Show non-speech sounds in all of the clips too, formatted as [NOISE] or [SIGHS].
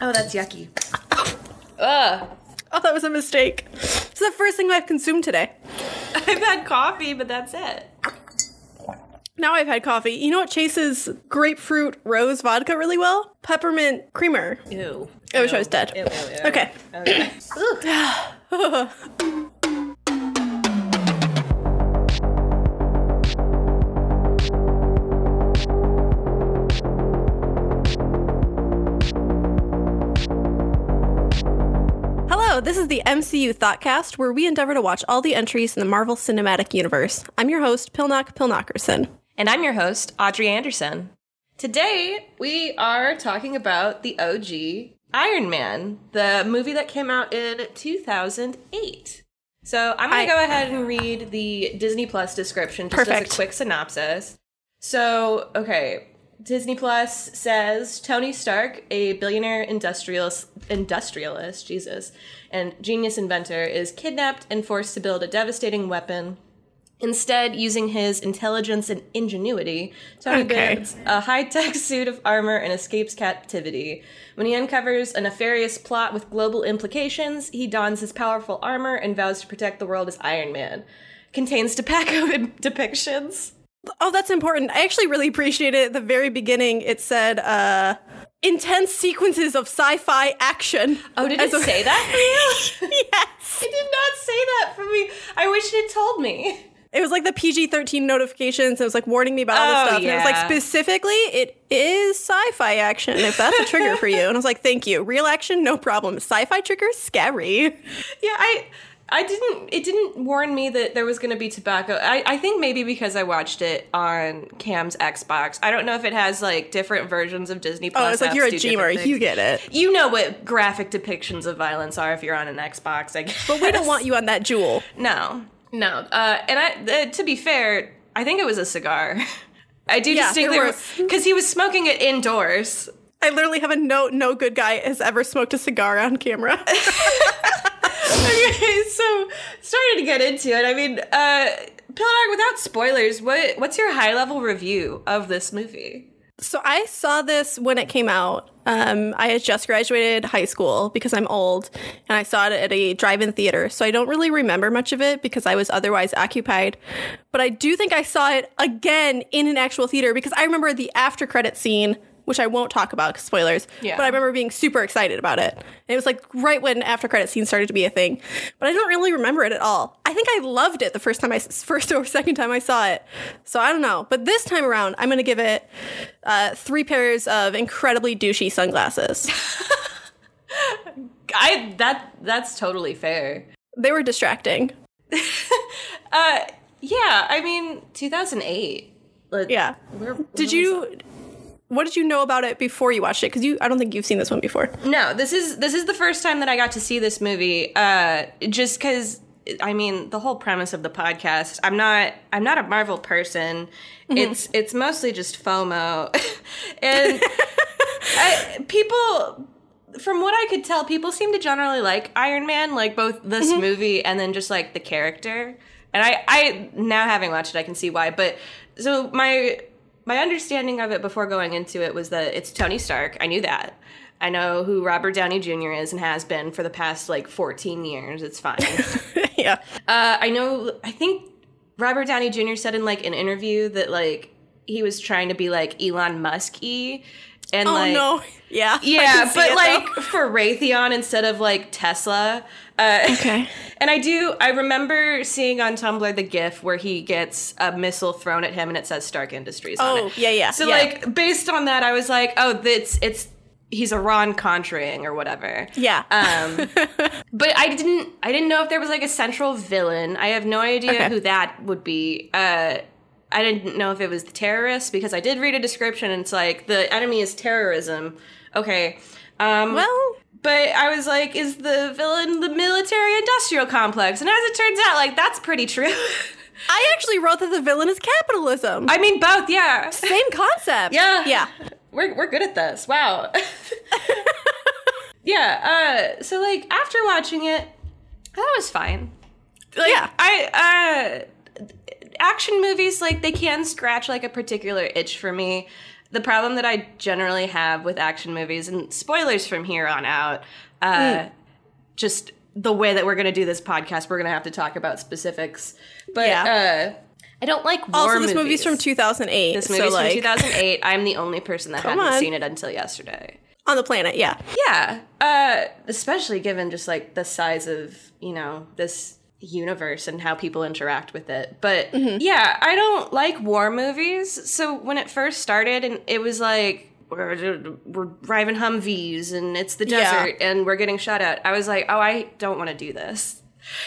Oh, that's yucky. Ugh. Oh, that was a mistake. It's the first thing I've consumed today. [LAUGHS] I've had coffee, but that's it. Now I've had coffee. You know what chases grapefruit rose vodka really well? Peppermint creamer. Ew. I wish I was dead. Ew, ew, ew. Okay. Okay. [CLEARS THROAT] [SIGHS] [LAUGHS] [LAUGHS] this is the MCU Thotcast, where we endeavor to watch all the entries in the Marvel Cinematic Universe. I'm your host, Pilnok Pilnokerson. And I'm your host, Audrey Anderson. Today, we are talking about the OG Iron Man, the movie that came out in 2008. So I'm going to go ahead and read the Disney Plus description just Perfect. as a quick synopsis. So, okay, Disney Plus says Tony Stark, a billionaire industrialist, industrialist, Jesus, and genius inventor, is kidnapped and forced to build a devastating weapon Instead, using his intelligence and ingenuity, Tony Okay. builds a high tech [LAUGHS] suit of armor and escapes captivity. When he uncovers a nefarious plot with global implications, he dons his powerful armor and vows to protect the world as Iron Man. Contains tobacco [LAUGHS] depictions. Oh, that's important. I actually really appreciate it. At the very beginning, it said, uh, intense sequences of sci fi action. Oh, did it a- say that for you? [LAUGHS] yes. it did not say that for me. I wish it had told me. It was like the PG 13 notifications. It was like warning me about all this Oh, stuff. And it was like specifically, it is sci fi action if that's a trigger for you. And I was like, thank you. Real action, no problem. Sci fi trigger, scary. Yeah, I I didn't it didn't warn me that there was gonna be tobacco. I, I think maybe because I watched it on Cam's Xbox. I don't know if it has like different versions of Disney Plus. Oh, it's like you're a do different Gmer. things. You get it. You know what graphic depictions of violence are if you're on an Xbox, I guess. But we don't want you on that jewel. No. No. Uh, and I uh, to be fair, I think it was a cigar. [LAUGHS] I do Yeah, distinctly because he was smoking it indoors. I literally have a note no good guy has ever smoked a cigar on camera. [LAUGHS] okay, so starting to get into it. I mean, uh Pillar, without spoilers, what what's your high level review of this movie? So I saw this when it came out. Um, I had just graduated high school because I'm old, and I saw it at a drive-in theater. So I don't really remember much of it because I was otherwise occupied. But I do think I saw it again in an actual theater because I remember the after credit scene, which I won't talk about because spoilers. Yeah. But I remember being super excited about it. And it was like right when after credit scenes started to be a thing. But I don't really remember it at all. I think I loved it the first time I first or second time I saw it. So I don't know. But this time around, I'm gonna give it uh, three pairs of incredibly douchey sunglasses. [LAUGHS] I that that's totally fair. they were distracting. [LAUGHS] Uh yeah, I mean 2008. Like, Yeah. where- where Did you? What did you know about it before you watched it? Because you, I don't think you've seen this one before. No, this is this is the first time that I got to see this movie. Uh, just because I mean the whole premise of the podcast. I'm not I'm not a Marvel person. It's it's mostly just FOMO, [LAUGHS] and [LAUGHS] I, people. From what I could tell, people seem to generally like Iron Man, like both this movie and then just like the character. And I, I now having watched it, I can see why. But so my my understanding of it before going into it was that it's Tony Stark. I knew that. I know who Robert Downey Jr. is and has been for the past like 14 years. It's fine. [LAUGHS] yeah. uh, I know. I think Robert Downey Jr. said in like an interview that like he was trying to be like Elon Musk y, and Oh like no. [LAUGHS] Yeah. Yeah, but like though. for Raytheon instead of like Tesla. Uh, Okay. [LAUGHS] And I do. I remember seeing on Tumblr the GIF where he gets a missile thrown at him and it says Stark Industries on Oh it. yeah, yeah. So yeah. like based on that, I was like, oh, it's it's he's a Ron Contraing or whatever. yeah. Um, [LAUGHS] but I didn't. I didn't know if there was like a central villain. I have no idea Okay. who that would be. Uh, I didn't know if it was the terrorists because I did read a description and it's like the enemy is terrorism. Okay. Um, well, but I was like, is the villain the military industrial complex? And as it turns out, like that's pretty true. [LAUGHS] I actually wrote that the villain is capitalism. I mean, both. Yeah. Same concept. [LAUGHS] Yeah. Yeah. We're we're good at this. Wow. [LAUGHS] yeah. Uh. So like after watching it, that was fine. Like, Yeah. I uh. Action movies like they can scratch like a particular itch for me. the problem that I generally have with action movies, and spoilers from here on out, uh, just the way that we're going to do this podcast, we're going to have to talk about specifics. But Yeah. uh, I don't like war Also, this movies. movie's from 2008. This so movie's like from 2008. [LAUGHS] I'm the only person that hadn't on. seen it until yesterday. on the planet. Yeah. Yeah, uh, especially given just like the size of you know this universe and how people interact with it. But yeah, I don't like war movies. So when it first started, and it was like we're, we're driving Humvees and it's the Yeah. desert and we're getting shot at, I was like, oh, I don't want to do this.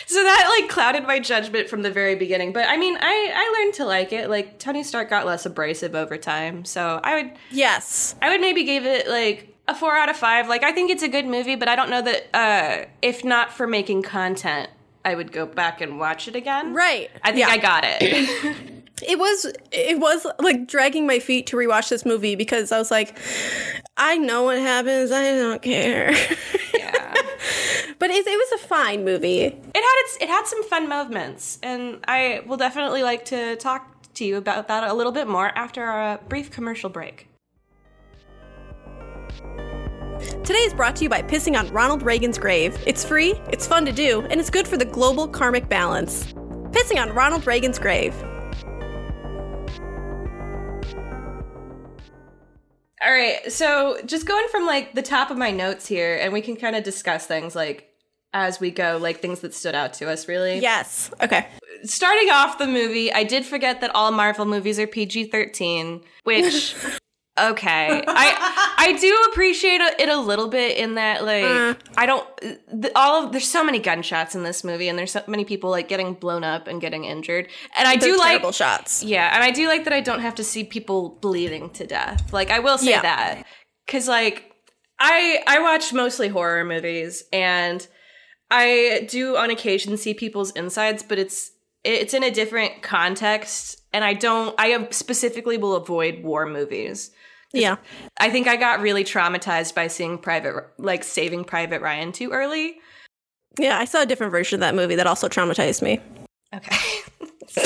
So that like clouded my judgment from the very beginning. But I mean, I I learned to like it. Like Tony Stark got less abrasive over time, so I would Yes. I would maybe give it like a four out of five. Like I think it's a good movie, but I don't know that uh, if not for making content, I would go back and watch it again. Right. I think Yeah. I got it. [LAUGHS] [LAUGHS] It was it was like dragging my feet to rewatch this movie because I was like, I know what happens. I don't care. yeah. [LAUGHS] but it, it was a fine movie. It had its it had some fun moments, and I will definitely like to talk to you about that a little bit more after a brief commercial break. Today is brought to you by pissing on Ronald Reagan's grave. It's free, it's fun to do, and it's good for the global karmic balance. Pissing on Ronald Reagan's grave. All right, so just going from like the top of my notes here, and we can kind of discuss things like as we go, like things that stood out to us. Really, Yes. Okay. starting off the movie, I did forget that all Marvel movies are PG thirteen, which [LAUGHS] okay, I I do appreciate it a little bit in that like Uh. I don't the, all of there's so many gunshots in this movie, and there's so many people like getting blown up and getting injured, and I They're do like shots. yeah, and I do like that I don't have to see people bleeding to death. Like I will say Yeah. that cuz like I I watch mostly horror movies and I do on occasion see people's insides, but it's it's in a different context and I don't I specifically will avoid war movies. Yeah. I think I got really traumatized by seeing Private like Saving Private Ryan too early. Yeah, I saw a different version of that movie that also traumatized me. Okay. [LAUGHS]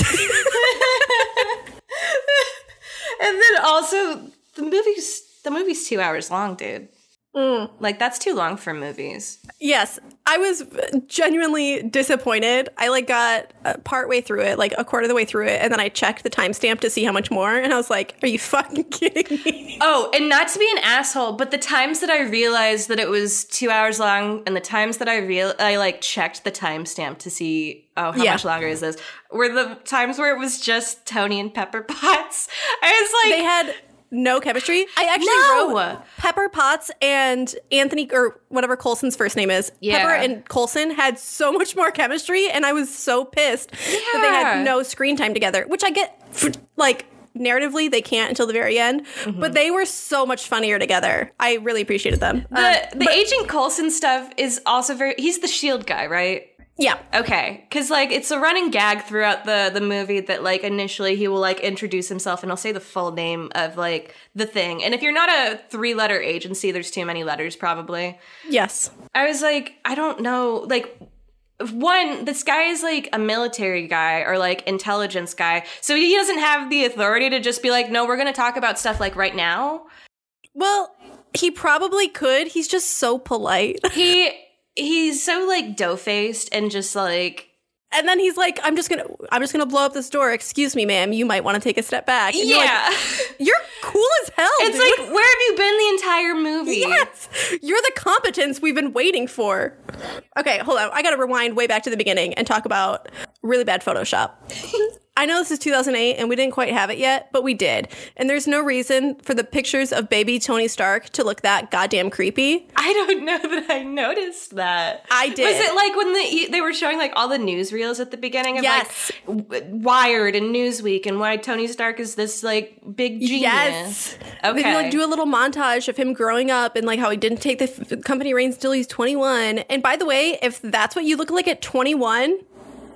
and then also the movie's the movie's two hours long, dude. Like that's too long for movies. Yes, I was genuinely disappointed. I like got uh, part way through it, like a quarter of the way through it, and then I checked the timestamp to see how much more, and I was like, "Are you fucking [LAUGHS] kidding me?" Oh, and not to be an asshole, but the times that I realized that it was two hours long, and the times that I real I like checked the timestamp to see oh how Yeah. much longer is this, were the times where it was just Tony and Pepper Potts. [LAUGHS] I was like, They had no chemistry. I actually No! wrote Pepper Potts and Anthony or whatever Coulson's first name is. Yeah. Pepper and Coulson had so much more chemistry, and I was so pissed that they had no screen time together. Which I get, like narratively, they can't until the very end, Mm-hmm. but they were so much funnier together. I really appreciated them. the Um, the Agent Coulson stuff is also very. He's the Shield guy, right? Yeah. Okay, because like it's a running gag throughout the the movie that like initially he will like introduce himself and he'll say the full name of like the thing. And if you're not a three letter agency, there's too many letters probably. Yes. I was like, I don't know, like. One, this guy is like a military guy or like intelligence guy. So he doesn't have the authority to just be like, no, we're going to talk about stuff like right now. Well, he probably could. He's just so polite. He [LAUGHS] he's so like dough faced and just like And then he's like, "I'm just gonna, I'm just gonna blow up this door. Excuse me, ma'am. You might want to take a step back." And you're like, yeah. [LAUGHS] You're cool as hell. It's dude. like, where have you been the entire movie? yes, you're the competence we've been waiting for. Okay, hold on. I gotta rewind way back to the beginning and talk about really bad Photoshop. [LAUGHS] I know this is 2008 and we didn't quite have it yet, but we did. And there's no reason for the pictures of baby Tony Stark to look that goddamn creepy. I don't [LAUGHS] know that I noticed that. I did. Was it like when the, they were showing like all the newsreels at the beginning of Yes. like Wired and Newsweek and why Tony Stark is this like big genius? Yes. Okay. They like do a little montage of him growing up and like how he didn't take the f- company reins until he's 21. And by the way, if that's what you look like at 21,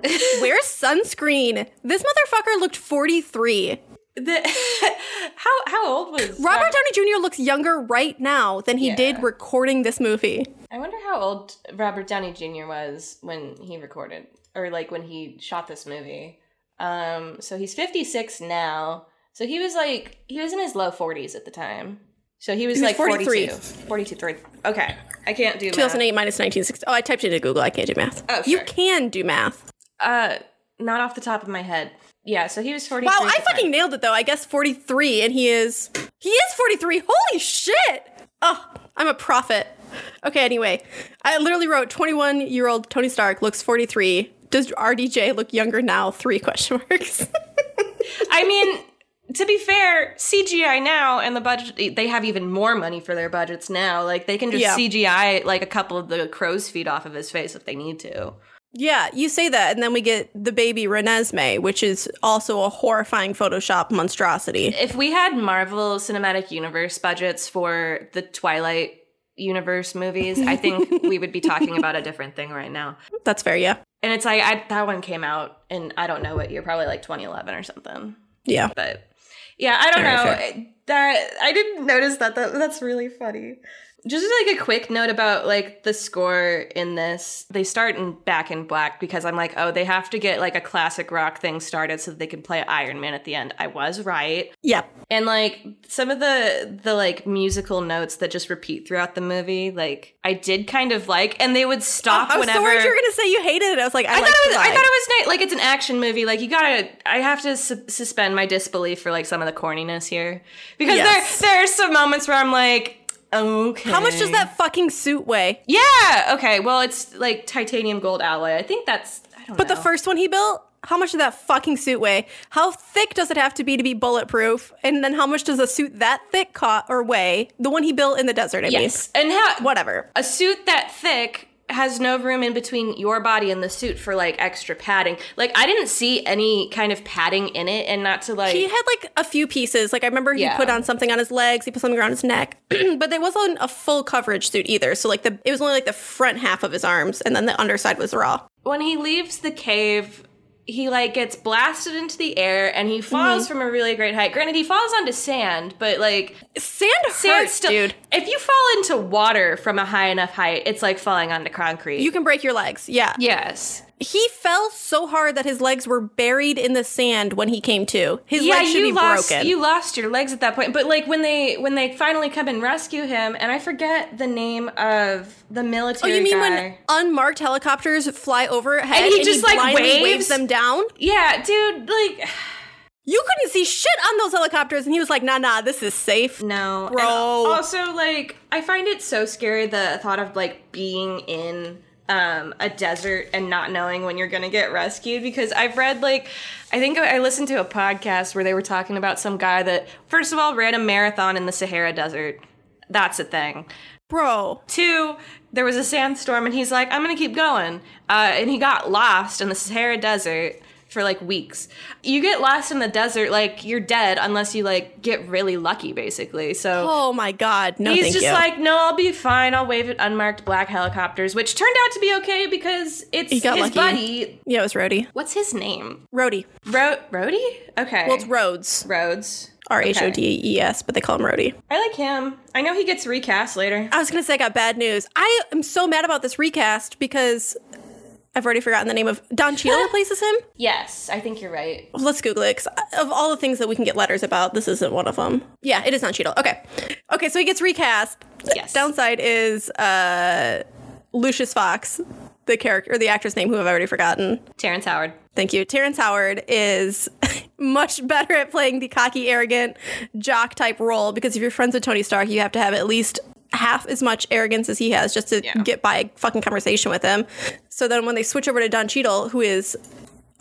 [LAUGHS] wear sunscreen. This motherfucker looked 43. The- [LAUGHS] how how old was Robert Downey Jr. looks younger right now than he Yeah. did recording this movie. I wonder how old Robert Downey Jr. was when he recorded or like when he shot this movie. Um, so he's 56 now. So he was like he was in his low 40s at the time. So he was, He was like 43. 42. 42 Okay. I can't do math. 2008 minus 1960. Oh, I typed it into Google. I can't do math. Oh, You can do math. Uh not off the top of my head. Yeah, so he was 43. Wow, I fucking nailed it though. I guess 43 and he is he is 43. Holy shit. Oh, I'm a prophet. Okay, anyway. I literally wrote 21 year old Tony Stark looks 43. Does RDJ look younger now? Three question [LAUGHS] marks. I mean, to be fair, CGI now and the budget they have even more money for their budgets now. Like they can just Yeah. CGI like a couple of the crow's feet off of his face if they need to. Yeah, you say that, and then we get the baby Renesmee, which is also a horrifying Photoshop monstrosity. If we had Marvel Cinematic Universe budgets for the Twilight universe movies, I think we would be talking about a different thing right now. [LAUGHS] That's fair, yeah. And it's like I, that one came out and I don't know what year, probably like 2011 or something. Yeah. But yeah, I don't know. That I didn't notice that. that. That's really funny. Just like a quick note about like the score in this. They start in back in black because I'm like, oh, they have to get like a classic rock thing started so that they can play Iron Man at the end. I was right. Yeah. And like some of the the like musical notes that just repeat throughout the movie, like I did kind of like, and they would stop oh, I was whenever. so worried you were going to say you hated it. I was like, I, I thought it was. I thought it was nice. Like it's an action movie. Like you gotta. I have to su- suspend my disbelief for like some of the corniness here because Yes. there there are some moments where I'm like, okay. How much does that fucking suit weigh? Yeah. Okay. Well, it's like titanium gold alloy. I think that's. I don't But know. the first one he built, how much did that fucking suit weigh? How thick does it have to be to be bulletproof? And then how much does a suit that thick co- or weigh? The one he built in the desert, I yes, and how. Whatever. a suit that thick has no room in between your body and the suit for like extra padding. Like I didn't see any kind of padding in it, and not to like. He had like a few pieces. Like I remember he Yeah. put on something on his legs, he put something around his neck, [CLEARS THROAT] but there wasn't a full coverage suit either. So like the it was only like the front half of his arms, and then the underside was raw. when he leaves the cave, he like gets blasted into the air and he falls Mm-hmm. from a really great height. Granted, he falls onto sand, but like Sand sand hurts, still. dude. If you fall into water from a high enough height, it's like falling onto concrete. You can break your legs. Yeah. yes. He fell so hard that his legs were buried in the sand when he came to. His yeah, legs should you be lost broken. you lost your legs at that point. But like when they when they finally come and rescue him, and I forget the name of the military. Oh, you mean guy. when unmarked helicopters fly overhead And he just, like, blindly waves? them down? yeah, dude, like [SIGHS] You couldn't see shit on those helicopters, and he was like, "Nah, nah, this is safe." No, Bro. And also, like, I find it so scary the thought of like being in um, a desert and not knowing when you're gonna get rescued. Because I've read like, I think I listened to a podcast where they were talking about some guy that first of all ran a marathon in the Sahara Desert. That's a thing. Bro, Two, there was a sandstorm, and he's like, I'm gonna keep going. Uh, and he got lost in the Sahara Desert for like weeks. You get lost in the desert, like you're dead unless you like get really lucky, basically. So oh my god, no, he's just you. like, no, I'll be fine. I'll wave at unmarked black helicopters, which turned out to be okay because it's his lucky. buddy. yeah, it was Rhodey. What's his name? Rhodey. Ro- Rhodey? Okay. Well, it's Rhodes. Rhodes. R H O D E S, but they call him Rhodey. I like him. I know he gets recast later. I was gonna say I got bad news. I am so mad about this recast because I've already forgotten the name of Don Cheadle [LAUGHS] replaces him. Yes, I think you're right. Let's Google it. 'cause of all the things that we can get letters about, this isn't one of them. Yeah, it is Don Cheadle. Okay, okay, so he gets recast. Yes. Downside is uh, Lucius Fox, the character or the actor's name, who I've already forgotten. Terrence Howard. Thank you. Terrence Howard is [LAUGHS] much better at playing the cocky, arrogant, jock type role because if you're friends with Tony Stark, you have to have at least half as much arrogance as he has just to Yeah. get by a fucking conversation with him. So then when they switch over to Don Cheadle, who is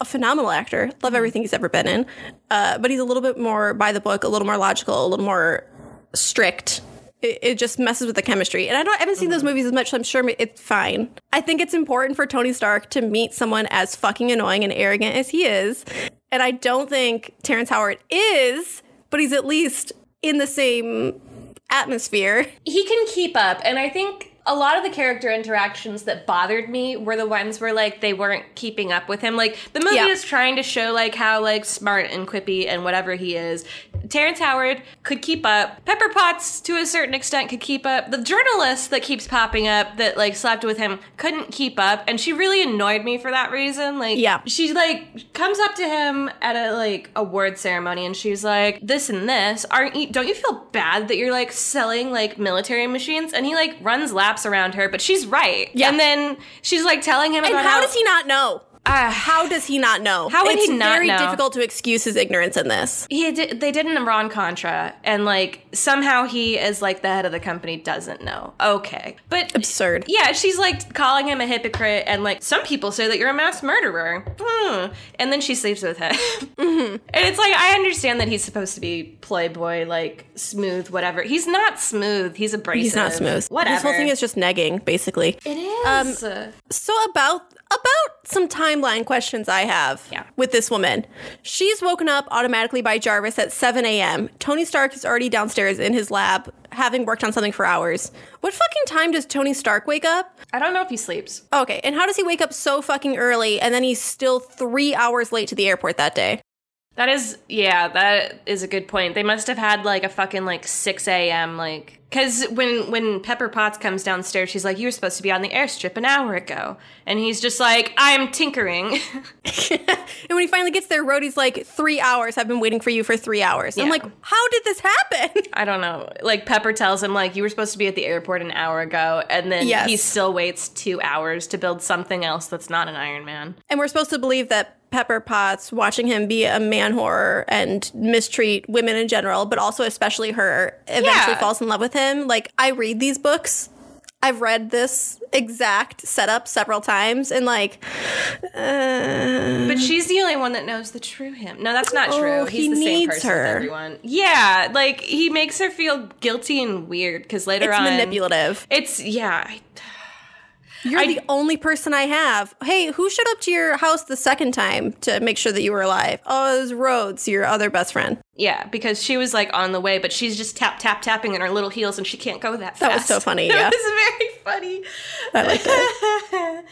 a phenomenal actor, love everything he's ever been in, uh, but he's a little bit more by the book, a little more logical, a little more strict. It, it just messes with the chemistry. And I don't I haven't seen those movies as much, so I'm sure it's fine. I think it's important for Tony Stark to meet someone as fucking annoying and arrogant as he is. And I don't think Terrence Howard is, but he's at least in the same atmosphere. he can keep up and i think a lot of the character interactions that bothered me were the ones where like they weren't keeping up with him. Like the movie Yeah. is trying to show like how like smart and quippy and whatever he is. Terrence Howard could keep up. Pepper Potts to a certain extent could keep up. The journalist that keeps popping up that like slept with him couldn't keep up and she really annoyed me for that reason. Like Yeah. she like comes up to him at a like award ceremony and she's like this and this aren't you don't you feel bad that you're like selling like military machines and he like runs laps around her but she's right Yeah. and then she's like telling him And about how does he not know? uh, How does he not know? How would it's he not very know? difficult to excuse his ignorance in this. he did, they did an Iran Contra and like somehow he as like the head of the company doesn't know okay but Absurd. Yeah, she's like calling him a hypocrite, and like some people say that you're a mass murderer. Hmm. And then she sleeps with him. [LAUGHS] And it's like I understand that he's supposed to be playboy, like smooth, whatever. He's not smooth. He's abrasive. He's not smooth. Whatever. This whole thing is just negging, basically. It is. So about about some timeline questions I have Yeah. with this woman. She's woken up automatically by Jarvis at 7 a.m. Tony Stark is already downstairs in his lab, having worked on something for hours. What fucking time does Tony Stark wake up? I don't know if he sleeps. Okay, and how does he wake up so fucking early and then he's still three hours late to the airport that day? That is, yeah, that is a good point. They must have had like a fucking like 6 a.m. like, because when when Pepper Potts comes downstairs, she's like, "You were supposed to be on the airstrip an hour ago," and he's just like, "I'm tinkering." [LAUGHS] And when he finally gets there, Rhodey's like, three hours. I've been waiting for you for three hours. I'm like, how did this happen? [LAUGHS] I don't know. Like Pepper tells him like you were supposed to be at the airport an hour ago, and then Yes. he still waits two hours to build something else that's not an Iron Man. And we're supposed to believe that Pepper Potts, watching him be a man whore and mistreat women in general, but also especially her, eventually Yeah. falls in love with him. Like, I read these books. I've read this exact setup several times, and like, uh, But she's the only one that knows the true him. No, that's not true. Oh, He's he the same needs person her. everyone. Yeah, like he makes her feel guilty and weird because later it's on, manipulative. It's yeah. I, You're I- the only person I have. Hey, who showed up to your house the second time to make sure that you were alive? Oh, it was Rhodes, your other best friend. Yeah, because she was like on the way, but she's just tap tap tapping in her little heels, and she can't go that fast. That was so funny, [LAUGHS] That yeah. was very funny. I liked it.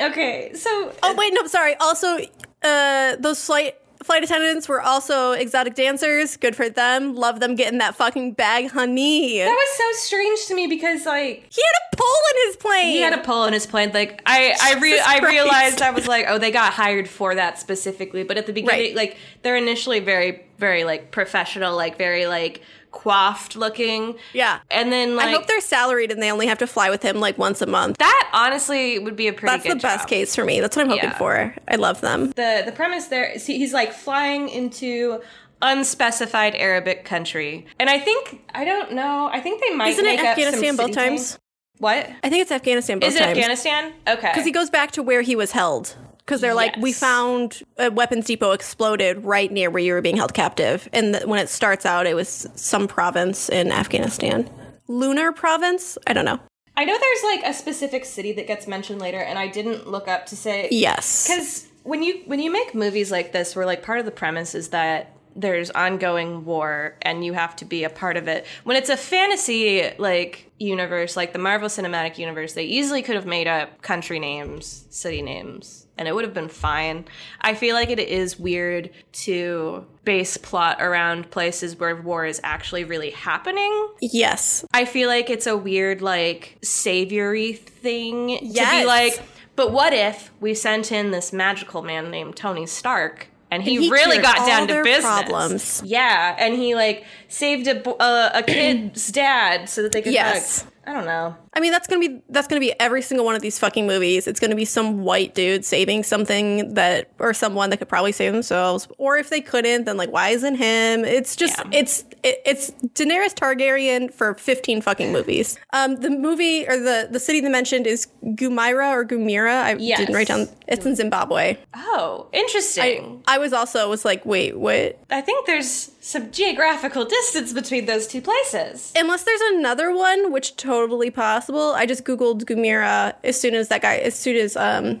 [LAUGHS] okay, so Oh wait, no, sorry. Also, uh, those flight flight attendants were also exotic dancers. Good for them. Love them getting that fucking bag, honey. that was so strange to me because like he had a pole in his plane. he had a pole in his plane. Like I, I, re- I realized I was like, oh, they got hired for that specifically. But at the beginning, Right. like they're initially very, very like professional, like very like coiffed looking. yeah. And then like I hope they're salaried and they only have to fly with him like once a month. that honestly would be a pretty That's the best job. case for me. That's what I'm hoping Yeah. for. I love them. the the premise there is he- he's like flying into unspecified Arabic country, and I think I don't know. I think they might Isn't it make up some Afghanistan both times? names. What I think it's Afghanistan both is it? times. Afghanistan? Okay, Because he goes back to where he was held. Because they're like, we found a weapons depot exploded right near where you were being held captive. And th- when it starts out, it was some province in Afghanistan. Lunar province? I don't know. I know there's like a specific city that gets mentioned later, and I didn't look up to say Yes. because when you when you make movies like this, where like part of the premise is that there's ongoing war and you have to be a part of it. When it's a fantasy like universe, like the Marvel Cinematic Universe, they easily could have made up country names, city names, and it would have been fine. I feel like it is weird to base plot around places where war is actually really happening. Yes. I feel like it's a weird like saviory thing to be like, but what if we sent in this magical man named Tony Stark and he, And he really got down to business? problems. Yeah, and he like saved a uh, a kid's dad so that they could Yes. hug. I don't know. I mean, that's gonna be that's gonna be every single one of these fucking movies. It's gonna be some white dude saving something that or someone that could probably save themselves, or if they couldn't, then like why isn't him? It's just Yeah. it's it, it's Daenerys Targaryen for fifteen fucking movies. Um, the movie or the the city they mentioned is Gumira or Gumira. I Yes. didn't write down. It's in Zimbabwe. Oh, interesting. I was also was like, wait, what? I think there's some geographical distance between those two places. Unless there's another one, which totally possible. I just googled Gumira as soon as that guy, as soon as um,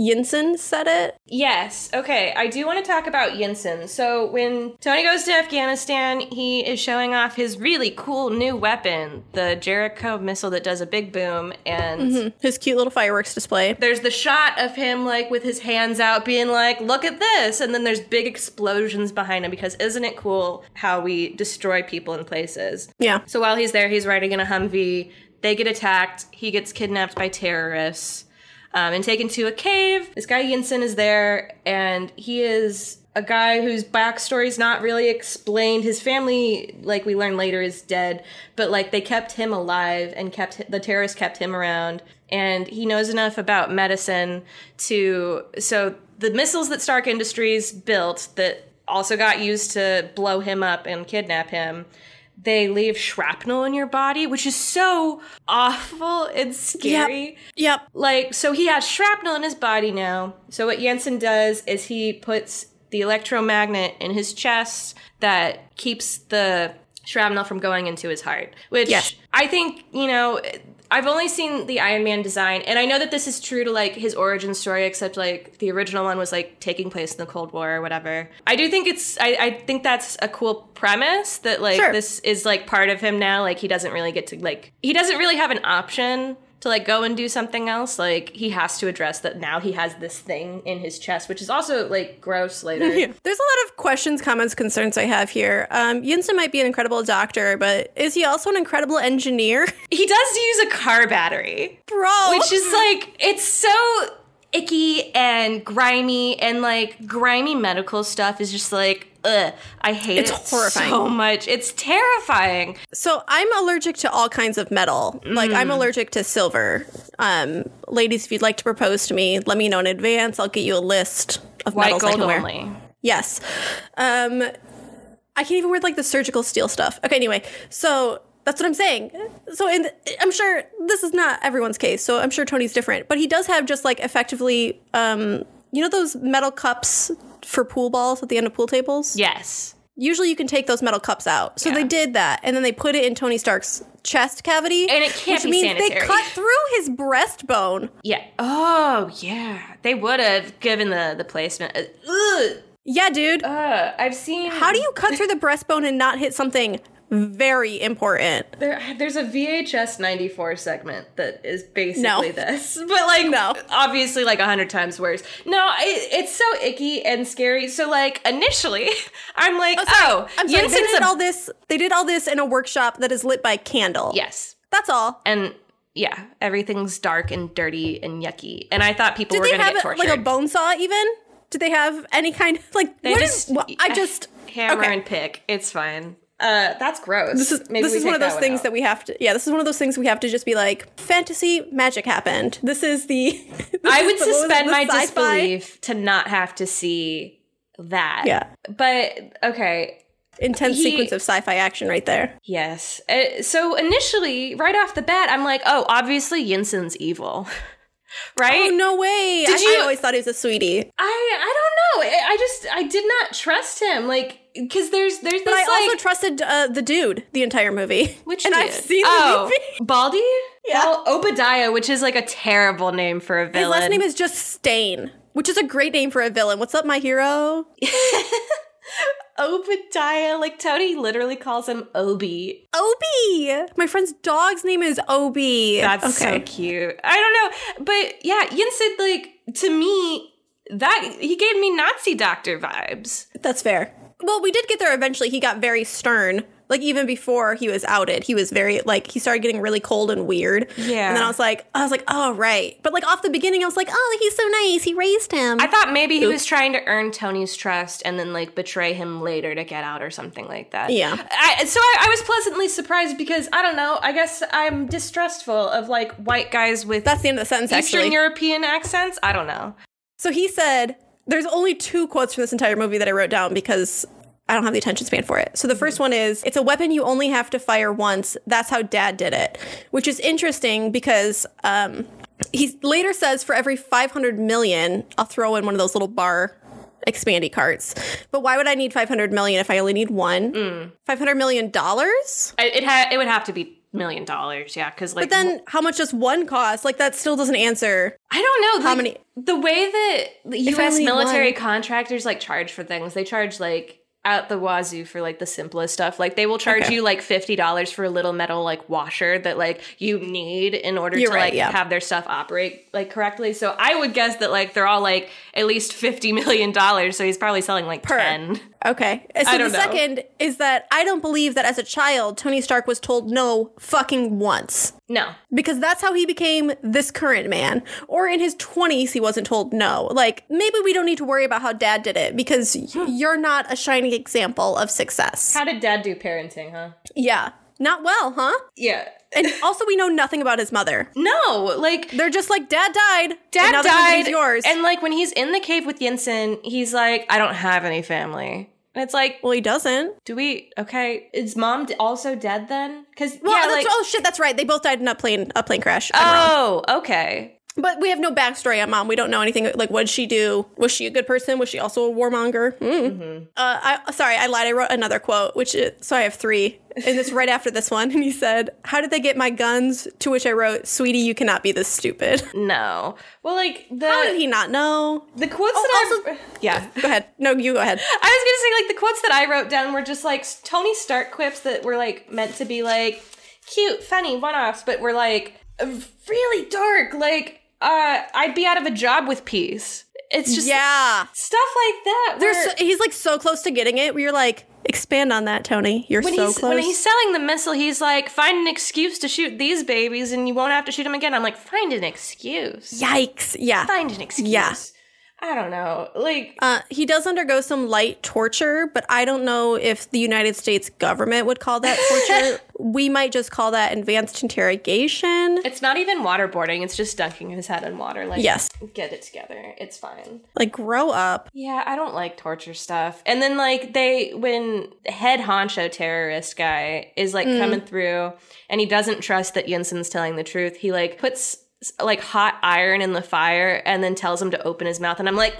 Yinsen said it. Yes. Okay. I do want to talk about Yinsen. So when Tony goes to Afghanistan, he is showing off his really cool new weapon, the Jericho missile that does a big boom. And mm-hmm. His cute little fireworks display. there's the shot of him like with his hands out, being like, "Look at this!" And then there's big explosions behind him because isn't it cool how we destroy people in places? Yeah. So while he's there, he's riding in a Humvee. They get attacked. He gets kidnapped by terrorists um, and taken to a cave. This guy Yinsen is there, and he is a guy whose backstory is not really explained. His family, like we learn later, is dead, but like they kept him alive and kept the terrorists kept him around. And he knows enough about medicine to so the missiles that Stark Industries built that also got used to blow him up and kidnap him they leave shrapnel in your body, which is so awful and scary. Yep. yep. Like, so he has shrapnel in his body now. So what Yinsen does is he puts the electromagnet in his chest that keeps the shrapnel from going into his heart. Which Yes. I think, you know, I've only seen the Iron Man design, and I know that this is true to like his origin story, except like the original one was like taking place in the Cold War or whatever. I do think it's I, I think that's a cool premise that like Sure. this is like part of him now. Like he doesn't really get to like he doesn't really have an option to like go and do something else. Like he has to address that now he has this thing in his chest, which is also like gross later. [LAUGHS] There's a lot of questions, comments, concerns I have here. Um, Yinsen might be an incredible doctor, but is he also an incredible engineer? [LAUGHS] He does use a car battery. Bro. which is like it's so icky and grimy and like grimy medical stuff is just like ugh i hate It's it horrifying. so much it's terrifying So I'm allergic to all kinds of metal. Like Mm. I'm allergic to silver. Um, ladies, if you'd like to propose to me, let me know in advance. I'll get you a list of white metals I gold can wear. only Yes. Um, I can't even wear like the surgical steel stuff. Okay, anyway, so that's what I'm saying. So, in I'm sure this is not everyone's case. So I'm sure Tony's different, but he does have just like effectively, um, you know, those metal cups for pool balls at the end of pool tables. yes Usually, you can take those metal cups out. So Yeah. they did that, and then they put it in Tony Stark's chest cavity, And it can't which be means they cut through his breastbone. yeah oh yeah they would have given the the placement Uh, ugh, Yeah, dude. uh, i've seen How do you cut through the breastbone and not hit something very important? There, there's a VHS 94 segment that is basically No. this, [LAUGHS] but like, No. obviously, like a hundred times worse. No, it, it's so icky and scary. So, like, initially, [LAUGHS] I'm like, oh, oh I'm sorry. They did a- all this. They did all this in a workshop that is lit by candle. yes, that's all. and yeah, everything's dark and dirty and yucky. And I thought people Did were gonna have get tortured. like a bone saw? Even did they have any kind of like? they what just, is- wha- I [SIGHS] just hammer okay. and pick. It's fine. Uh, that's gross. This is Maybe this is one of those one things out. that we have to. Yeah, this is one of those things we have to just be like fantasy magic happened. This is the. [LAUGHS] this I would it, suspend my sci-fi? disbelief to not have to see that. Yeah. But okay, Intense He- sequence of sci-fi action right there. yes. Uh, so initially, right off the bat, I'm like, oh, obviously Yinsen's evil. [LAUGHS] right? Oh no way! Did I, you- I always thought he was a sweetie. I I don't know. I I just I did not trust him. Like because there's there's this But I like also trusted uh, the dude the entire movie. which [LAUGHS] and dude? I've seen the oh, movie. [LAUGHS] Baldy. Yeah. Bal- Obadiah, which is like a terrible name for a villain. His last name is just Stane, which is a great name for a villain. What's up, my hero? [LAUGHS] [LAUGHS] Obadiah. Like Tony literally calls him Obi. Obi. My friend's dog's name is Obi. That's so cute. I don't know, but yeah, Yinsen like to me that he gave me Nazi doctor vibes. That's fair. Well, we did get there eventually. He got very stern. Like even before he was outed, he was very like he started getting really cold and weird. Yeah. And then I was like, I was like, oh right. But like off the beginning, I was like, oh, he's so nice. He raised him. I thought maybe he was trying to earn Tony's trust and then like betray him later to get out or something like that. Yeah. I, so I, I was pleasantly surprised because I don't know. I guess I'm distrustful of like white guys with That's the end of the sentence. Eastern actually. European accents. I don't know. So he said, there's only two quotes from this entire movie that I wrote down because I don't have the attention span for it. So the first one is, it's a weapon you only have to fire once. That's how dad did it, which is interesting because um, he later says for every 500 million, I'll throw in one of those little bar expandy carts. But why would I need 500 million if I only need one? 500 million dollars? It ha- it would have to be million dollars. Yeah, because like But then, how much does one cost? Like that still doesn't answer. I don't know How like, many- The way that the U.S. military one. contractors like charge for things, they charge like out the wazoo for like the simplest stuff. Like they will charge Okay. you like fifty dollars for a little metal like washer that like you need in order You're to right, like yeah. have their stuff operate like correctly. So I would guess that like they're all like at least fifty million dollars. So he's probably selling like Per. ten. Okay. So the know. second is that I don't believe that as a child, Tony Stark was told no fucking once. No, Because that's how he became this current man. Or in his 20s, he wasn't told no. Like, maybe we don't need to worry about how dad did it because you're not a shining example of success. how did Dad do parenting? Huh? Yeah. Not well, huh? Yeah. And [LAUGHS] also, we know nothing about his mother. No, like They're just like, Dad died. Dad and died. yours. And like when he's in the cave with Yinsen, he's like, I don't have any family. And it's like, well, he doesn't. do we? Okay, is mom also dead then? Because Well, yeah, that's, like, oh shit, that's right. They both died in a plane a plane crash. I'm wrong. oh, okay. But we have no backstory on mom. We don't know anything. Like, what did she do? Was she a good person? Was she also a warmonger? Mm. Uh, I sorry, I lied. I wrote another quote, which is so I have three, and it's right after this one. And he said, "How did they get my guns?" To which I wrote, "Sweetie, you cannot be this stupid." No. Well, like the How did he not know? the quotes Oh, that also- I [LAUGHS] yeah. Go ahead. No, you go ahead. I was gonna say like the quotes that I wrote down were just like Tony Stark quips that were like meant to be like cute, funny one-offs, but were like really dark. Like, uh, I'd be out of a job with peace. It's just yeah. stuff like that. There's so, he's like so close to getting it. Where you're like, expand on that, Tony. You're when so he's close. when he's selling the missile, he's like, find an excuse to shoot these babies, and you won't have to shoot them again. I'm like, find an excuse. Yikes. Yeah. Find an excuse. Yeah. I don't know. Like, Uh, he does undergo some light torture, but I don't know if the United States government would call that torture. [LAUGHS] we might just call that advanced interrogation. it's not even waterboarding. It's just dunking his head in water. Like, Yes. get it together. It's fine. Like, grow up. Yeah, I don't like torture stuff. And then like they when head honcho terrorist guy is like coming through and he doesn't trust that Yinsen's telling the truth, he like puts like hot iron in the fire and then tells him to open his mouth and I'm like,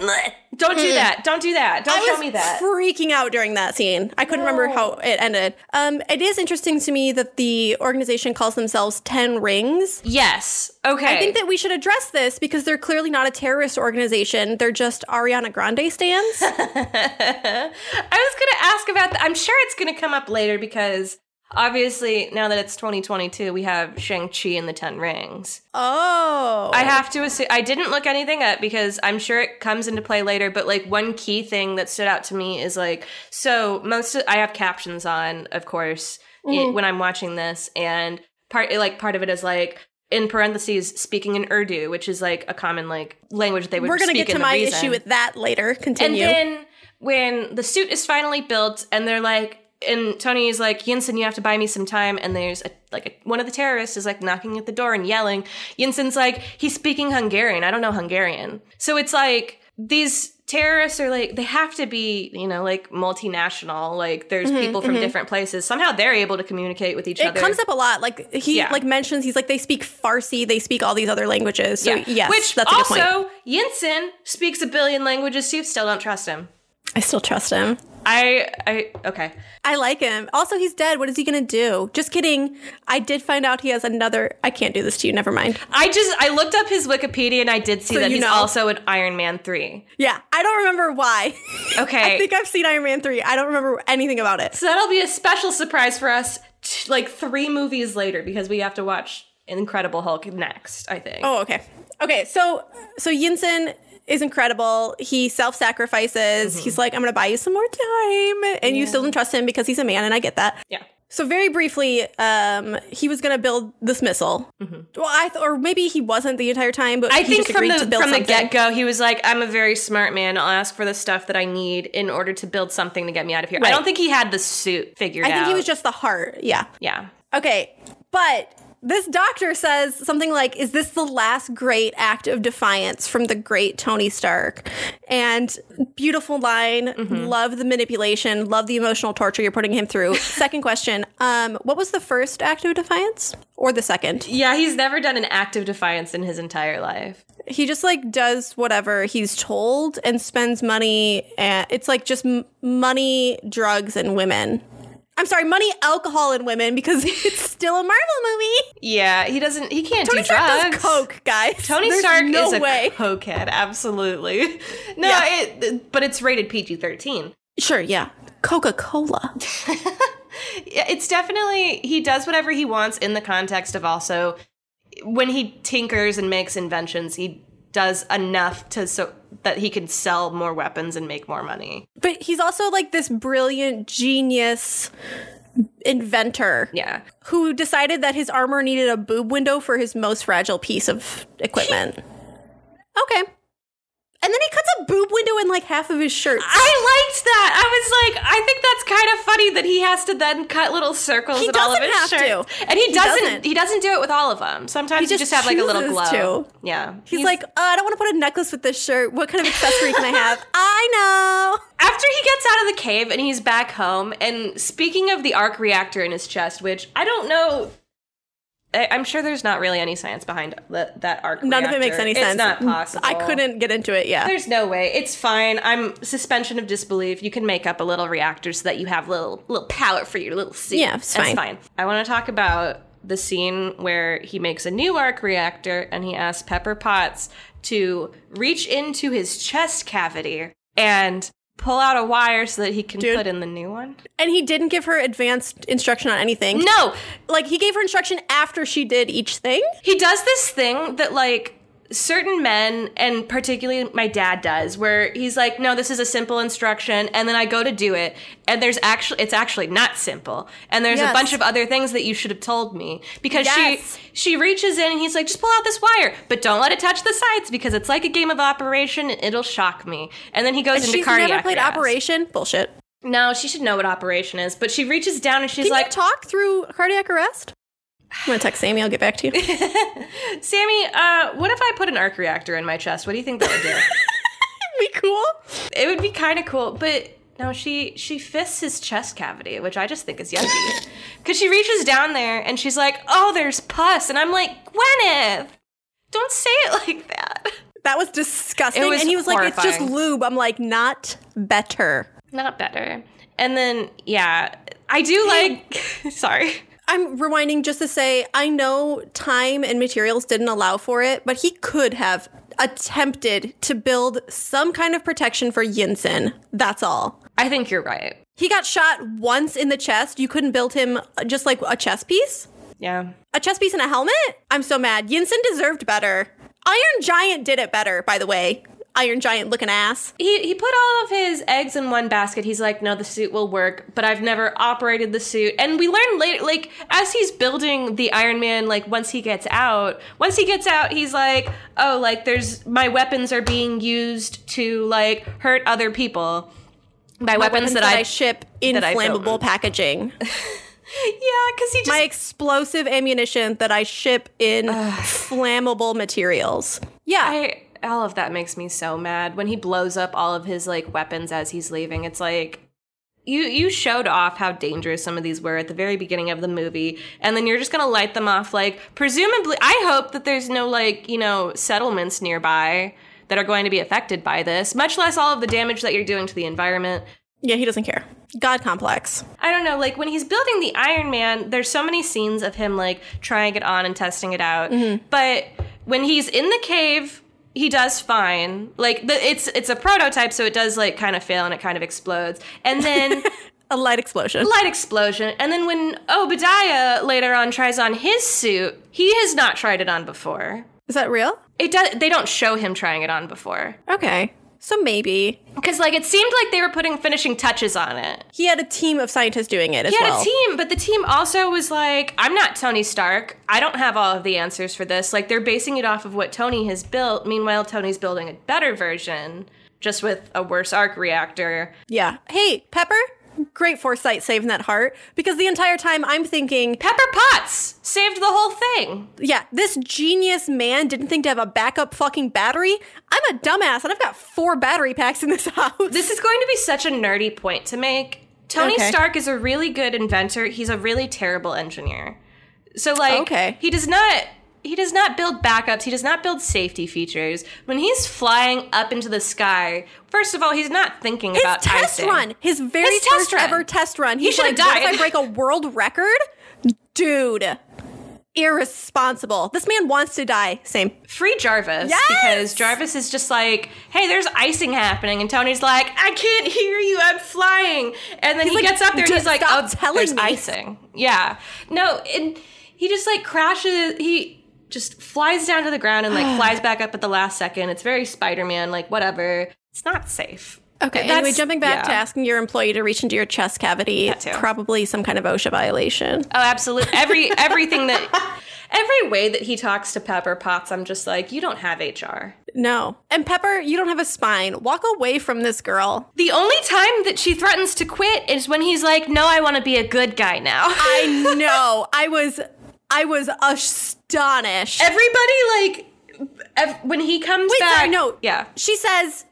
don't do that. Don't do that. Don't I show me that. freaking out during that scene. I couldn't remember how it ended. Um, it is interesting to me that the organization calls themselves Ten Rings. yes. Okay. I think that we should address this because they're clearly not a terrorist organization. They're just Ariana Grande stands. [LAUGHS] I was going to ask about that. I'm sure it's going to come up later because obviously now that it's 2022, we have Shang-Chi and the 10 Rings. oh. I have to assume I didn't look anything up because I'm sure it comes into play later. But like one key thing that stood out to me is like so most of, I have captions on, of course, i- mm-hmm. when I'm watching this, and part like part of it is like in parentheses speaking in Urdu, which is like a common like language they would. We're gonna get to my reason. issue with that later. Continue. And then when the suit is finally built, and they're like, and Tony is like, Yinsen, you have to buy me some time. And there's a, like a, one of the terrorists is like knocking at the door and yelling. Yinsen's like, he's speaking Hungarian. I don't know Hungarian. So it's like these terrorists are like they have to be you know like multinational like there's people from different places somehow they're able to communicate with each Mm-hmm, it comes up a lot. Like he Yeah. like mentions he's like they speak Farsi, they speak all these other languages. So yes, which that's a good point. also Yinsen speaks a billion languages too still don't trust him I still trust him. I I okay I like him. Also, he's dead. What is he gonna do? Just kidding. I did find out he has another. I can't do this to you. Never mind. I just I looked up his Wikipedia and I did see So that he's know. also in Iron Man 3. Yeah, I don't remember why. [LAUGHS] Okay. I think I've seen Iron Man three. I don't remember anything about it. so that'll be a special surprise for us t- like 3 movies later because we have to watch Incredible Hulk next, I think. Oh, okay. Okay, so so Yinsen is incredible. He self-sacrifices. He's like, I'm gonna buy you some more time, and you still don't trust him because he's a man, and I get that. Yeah. So very briefly, um, he was gonna build this missile. Well, I th- or maybe he wasn't the entire time, but I he think from the to from the get go, he was like, "I'm a very smart man. I'll ask for the stuff that I need in order to build something to get me out of here." I don't think he had the suit figured I out. think he was just the heart. Yeah. yeah. Okay, but this doctor says something like, Is this the last great act of defiance from the great Tony Stark? And beautiful line, Mm-hmm. love the manipulation, love the emotional torture you're putting him through. [LAUGHS] second question um, What was the first act of defiance? Or the second? Yeah, he's never done an act of defiance in his entire life. He just like does whatever he's told and spends money. And it's like just m- money, drugs, and women. I'm sorry, money, alcohol, and women because [LAUGHS] it's still a Marvel movie. Yeah, he doesn't. He can't do drugs. Tony do Stark drugs. does coke, guys. Tony There's Stark no is a way. cokehead, absolutely. [LAUGHS] No, Yeah. it, but it's rated PG thirteen. Sure, yeah. Coca Cola. [LAUGHS] Yeah, it's definitely he does whatever he wants in the context of also when he tinkers and makes inventions, he does enough to so that he can sell more weapons and make more money. But he's also like this brilliant genius inventor Yeah. who decided that his armor needed a boob window for his most fragile piece of equipment. [LAUGHS] okay. And then he cuts a boob window in like half of his shirt. I liked that. I was like, I think that's kind of funny that he has to then cut little circles He in all of doesn't his have shirts. to. And he, He doesn't, doesn't. he doesn't do it with all of them. Sometimes He you just just have like a little glow. to. Yeah. He's, like, uh, I don't want to put a necklace with this shirt. What kind of accessory can I have? [LAUGHS] I know. after he gets out of the cave and he's back home, and speaking of the arc reactor in his chest, which I don't know, I- I'm sure there's not really any science behind the, that arc. None of it makes any it's sense. not possible. I couldn't get into it. Yeah. There's no way. It's fine. I'm suspension of disbelief. You can make up a little reactor so that you have little little power for your little suit. Yeah, it's That's fine. fine. I want to talk about the scene where he makes a new arc reactor and he asks Pepper Potts to reach into his chest cavity and pull out a wire so that he can Dude. put in the new one. and he didn't give her advanced instruction on anything. No, Like he gave her instruction after she did each thing. he does this thing that like certain men and particularly my dad does where he's like no this is a simple instruction and then i go to do it and there's actually it's actually not simple and there's Yes. a bunch of other things that you should have told me because Yes. she she reaches in and he's like just pull out this wire but don't let it touch the sides because it's like a game of operation and it'll shock me and then he goes And into she's cardiac never played arrest. Operation. Bullshit. no she should know what operation is but she reaches down and she's Can like you talk through cardiac arrest? I'm gonna text Sammy. I'll get back to you. [LAUGHS] sammy uh what if i put an arc reactor in my chest what do you think that would do [LAUGHS] Be cool. It would be kind of cool, but no, she she fists his chest cavity, which I just think is yucky. [LAUGHS] Because she reaches down there and she's like, "Oh, there's pus," and I'm like, "Gwyneth, don't say it like that." That was disgusting. Was and he was like, "It's just lube." I'm like, "Not better." Not better. And then yeah, I do like. sorry. I'm rewinding just to say I know time and materials didn't allow for it, but he could have attempted to build some kind of protection for Yinsen. That's all. I think you're right. He got shot once in the chest. You couldn't build him uh, just like a chest piece? Yeah. A chest piece and a helmet? I'm so mad. Yinsen deserved better. Iron Giant did it better, by the way. Iron Giant looking ass. He he put all of his eggs in one basket. He's like, no, the suit will work, but I've never operated the suit. And we learn later, like as he's building the Iron Man, like once he gets out, once he gets out, he's like, oh, like there's my weapons are being used to like hurt other people. By weapons, that, I, ship in that I flammable packaging. [LAUGHS] yeah, because he just My explosive ammunition that I ship in [SIGHS] flammable materials. Yeah. I all of that makes me so mad when he blows up all of his like weapons as he's leaving. It's like you you showed off how dangerous some of these were at the very beginning of the movie, and then you're just gonna light them off. Like presumably, I hope that there's no like you know settlements nearby that are going to be affected by this, much less all of the damage that you're doing to the environment. yeah, he doesn't care. God complex. I don't know, like when he's building the Iron Man, there's so many scenes of him like trying it on and testing it out. Mm-hmm. But when he's in the cave, he does fine. Like the, it's it's a prototype, so it does like kind of fail and it kind of explodes. And then [LAUGHS] A light explosion. light explosion. And then when Obadiah later on tries on his suit, he has not tried it on before. Is that real? It does. They don't show him trying it on before Okay. So maybe. because like it seemed like they were putting finishing touches on it. He had a team of scientists doing it as He had well. a team, but the team also was like, I'm not Tony Stark. I don't have all of the answers for this. Like, they're basing it off of what Tony has built. Meanwhile, Tony's building a better version, just with a worse arc reactor. Yeah. Hey, Pepper, great foresight saving that heart because the entire time I'm thinking, Pepper Potts saved the whole thing. yeah, this genius man didn't think to have a backup fucking battery. I'm a dumbass and I've got four battery packs in this [LAUGHS] house. This is going to be such a nerdy point to make. Tony Okay. Stark is a really good inventor. He's a really terrible engineer. So, like, Okay. he does not he does not build backups. He does not build safety features. When he's flying up into the sky, first of all, he's not thinking His about test icing. run, his very His test first run. ever test run. He's should've like, what if. I break a world record? Dude, irresponsible. This man wants to die. Same. Free Jarvis Yes! because Jarvis is just like, "Hey, there's icing happening," and Tony's like, "I can't hear you. I'm flying." And then he like, gets up there and he's like, "Oh, telling there's me." icing." Yeah, no, and he just like crashes. He just flies down to the ground and like [GASPS] flies back up at the last second. It's very Spider-Man, like whatever. It's not safe. Okay. That's- anyway, jumping back to asking your employee to reach into your chest cavity, probably some kind of OSHA violation. Oh, absolutely. [LAUGHS] Every everything that every way that he talks to Pepper Potts, I'm just like, you don't have HR. No. And Pepper, you don't have a spine. Walk away from this girl. The only time that she threatens to quit is when he's like, "No, I want to be a good guy now." I [LAUGHS] know. I was I was astonished. Everybody like ev- when he comes Wait, back. sorry, no. Yeah. She says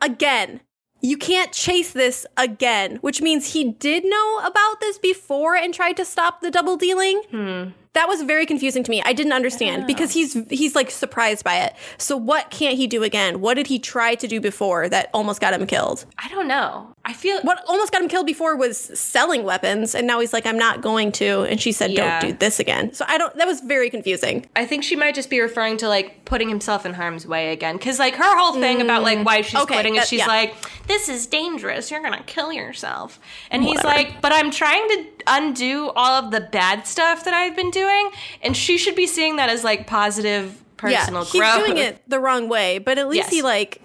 again, you can't chase this again, which means he did know about this before and tried to stop the double dealing. Hmm. That was very confusing to me. I didn't understand because he's he's like surprised by it. So what can't he do again? What did he try to do before that almost got him killed? I don't know. I feel What almost got him killed before was selling weapons, and now he's like, I'm not going to. And she said, Yeah. Don't do this again. So I don't. That was very confusing. I think she might just be referring to like putting himself in harm's way again. Cause like her whole thing about like why she's Mm. Okay, quitting is she's yeah. like, this is dangerous. You're gonna kill yourself. And he's like, but I'm trying to undo all of the bad stuff that I've been doing. And she should be seeing that as like positive personal yeah, he's growth. doing it the wrong way, but at least Yes. he like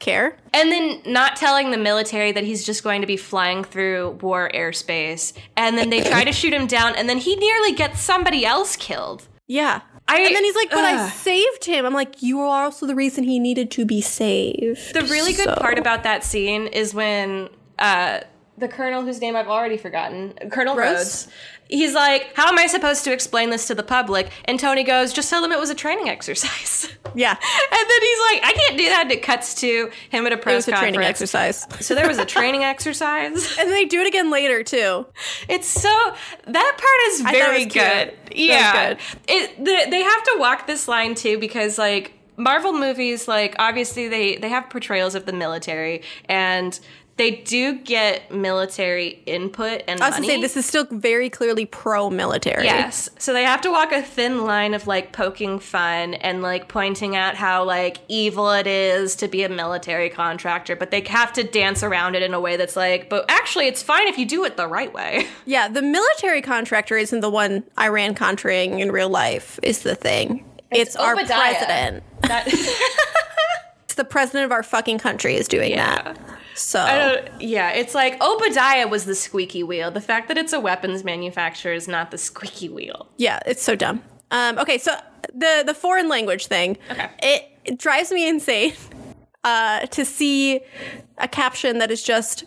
care. And then not telling the military that he's just going to be flying through war airspace. And then they try to [COUGHS] shoot him down, and then he nearly gets somebody else killed. Yeah. I- and then he's like, but I saved him. I'm like, you are also the reason he needed to be saved. The really good So- part about that scene is when uh, the colonel, whose name I've already forgotten, Colonel Rhodes? Rhodes, he's like, How am I supposed to explain this to the public? And Tony goes, Just tell them it was a training exercise. [LAUGHS] Yeah. And then he's like, I can't do that. And it cuts to him at a It press was a training exercise. So there was a training [LAUGHS] exercise. [LAUGHS] And they do it again later, too. It's so that part is it very good. Yeah, good. it the, they have to walk this line too because like Marvel movies, like obviously they they have portrayals of the military and they do get military input and I was money. gonna say this is still very clearly pro-military. Yes. So they have to walk a thin line of like poking fun and like pointing out how like evil it is to be a military contractor, but they have to dance around it in a way that's like, but actually it's fine if you do it the right way. [LAUGHS] Yeah, the military contractor isn't the one Iran contracting in real life. Is the thing. It's, our president. That [LAUGHS] It's the president of our fucking country is doing that. So I don't, yeah, it's like Obadiah was the squeaky wheel. The fact that it's a weapons manufacturer is not the squeaky wheel. Yeah, it's so dumb. Um, okay, so the the foreign language thing. Okay. It, it drives me insane uh, to see a caption that is just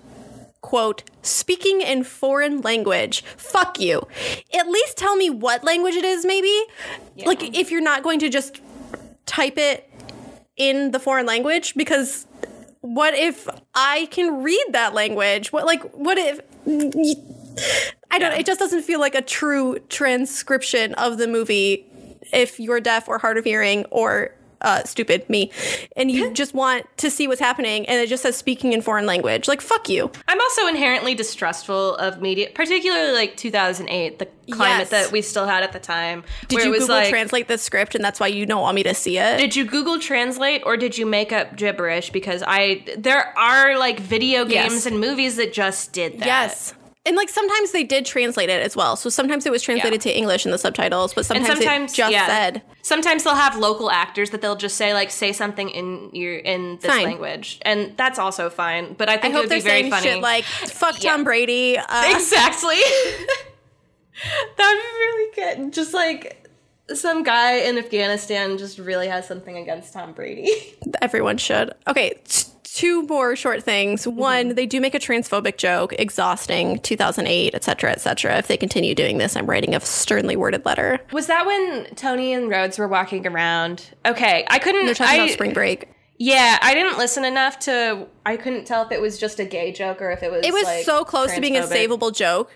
quote speaking in foreign language. Fuck you. At least tell me what language it is. Maybe like if you're not going to just type it in the foreign language because what if I can read that language? What like what if I don't it just doesn't feel like a true transcription of the movie if you're deaf or hard of hearing or uh, stupid me and you just want to see what's happening and it just says speaking in foreign language like fuck you I'm also inherently distrustful of media, particularly like 2008, the climate Yes. that we still had at the time. did where you it was google like, translate the script and that's why you don't want me to see it Did you Google Translate or did you make up gibberish? Because I there are like video games Yes. and movies that just did that. yes and like sometimes they did translate it as well so sometimes it was translated to english in the subtitles but And sometimes, it just yeah. said Sometimes they'll have local actors that they'll just say like say something in your in this Fine. language, and that's also fine. But I i it hope would they're be very saying funny. shit like fuck Yeah. tom brady uh, [LAUGHS] exactly. [LAUGHS] that would be really good. Just like some guy in Afghanistan just really has something against Tom Brady. [LAUGHS] Everyone should. Okay, two more short things. Mm-hmm. One, they do make a transphobic joke, exhausting, 2008, etc., etc. If they continue doing this, I'm writing a sternly worded letter. Was that when Tony and Rhodes were walking around? Okay, I couldn't. They're talking I, about spring break. Yeah, I didn't listen enough to. I couldn't tell if it was just a gay joke or if it was. It was like, so close to being a savable joke.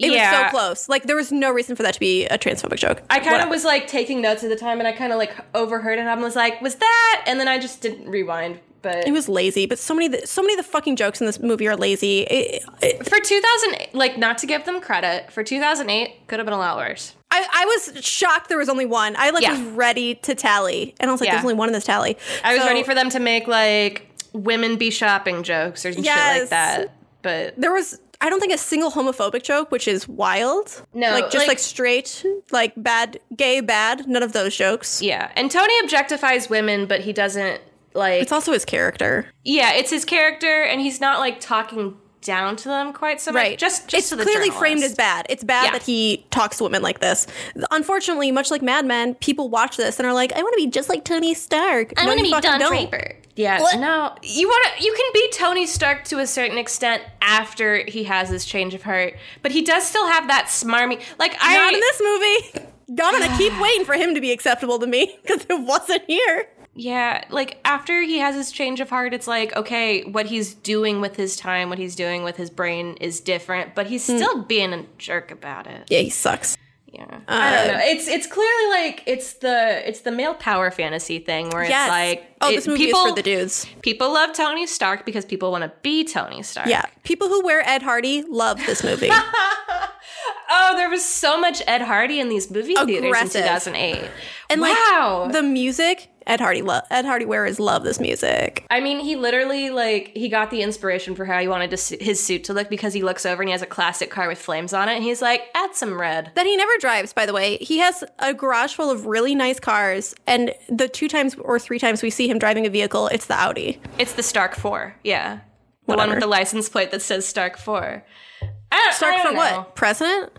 It Yeah. was so close. Like there was no reason for that to be a transphobic joke. I kind of was like taking notes at the time, and I kind of like overheard it. and I was like, "Was that?" And then I just didn't rewind. But It was lazy, but so many, so many of the fucking jokes in this movie are lazy. It, it, for 2000, like not to give them credit, for 2008, could have been a lot worse. I, I was shocked there was only one. I like Yeah. was ready to tally, and I was like, Yeah. "There's only one in this tally." I was ready for them to make like women be shopping jokes or some shit like that. But There was, I don't think a single homophobic joke, which is wild. No, like just like- like, straight, like bad, gay, bad. None of those jokes. yeah, and Tony objectifies women, but he doesn't like. It's also his character, yeah, it's his character, and he's not like talking down to them quite so much. right? Just, just it's to the clearly journalist. framed as bad. It's bad Yeah. that he talks to women like this. Unfortunately, much like Mad Men, people watch this and are like, "I want to be just like Tony Stark." I No, want to be Don don't. Draper. Yeah, What? no, you want to. You can be Tony Stark to a certain extent after he has his change of heart, but he does still have that smarmy. Like I, Not in this movie. I'm gonna keep waiting for him to be acceptable to me because it wasn't here. Yeah, like after he has his change of heart, it's like okay, what he's doing with his time, what he's doing with his brain is different, but he's Hmm. still being a jerk about it. Yeah, he sucks. Yeah, I don't Uh, know. It's it's clearly like it's the it's the male power fantasy thing where Yes. it's like oh, it- this movie people is for the dudes. people love Tony Stark because people want to be Tony Stark. Yeah, people who wear Ed Hardy love this movie. [LAUGHS] Oh, there was so much Ed Hardy in these movie theaters in 2008. And like wow. the music, Ed Hardy lo- Ed Hardy wearers love this music. I mean, he literally like he got the inspiration for how he wanted su- his suit to look because he looks over and he has a classic car with flames on it, and he's like, add some red. That he never drives, by the way. He has a garage full of really nice cars, and the two times or three times we see him driving a vehicle, it's the Audi. It's the Stark Four, yeah, the one with the license plate that says Stark Four. I don't, Stark for don't what? President?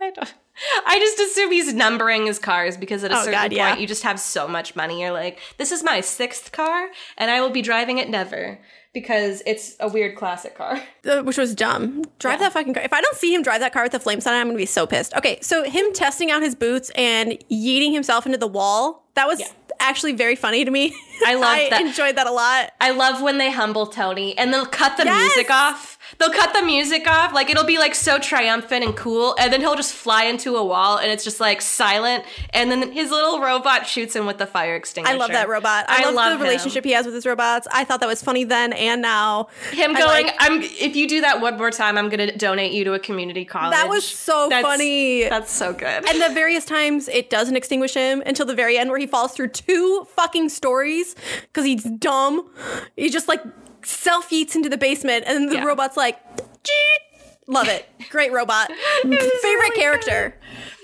I don't. [LAUGHS] I just assume he's numbering his cars because at a Oh, certain God, point yeah. you just have so much money. You're like, this is my sixth car, and I will be driving it never because it's a weird classic car. [LAUGHS] Uh, which was dumb. Drive that fucking car. If I don't see him drive that car with the flames on it, I'm gonna be so pissed. Okay, so him testing out his boots and yeeting himself into the wall, that was Yeah. actually very funny to me. I [LAUGHS] loved I that. enjoyed that a lot. I love when they humble Tony and they'll cut the Yes! music off. They'll cut the music off. Like it'll be like so triumphant and cool. And then he'll just fly into a wall and it's just like silent. And then his little robot shoots him with the fire extinguisher. I love that robot. I, love, love the him. relationship he has with his robots. I thought that was funny then and now. Him I going, like- I'm if you do that one more time, I'm gonna donate you to a community college. That was so That's- funny. That's so good. and the various times it doesn't extinguish him until the very end where he falls through two fucking stories because he's dumb. He just like self eats into the basement and the Yeah. robot's like, "Gee." love it. [LAUGHS] Great robot. Favorite character.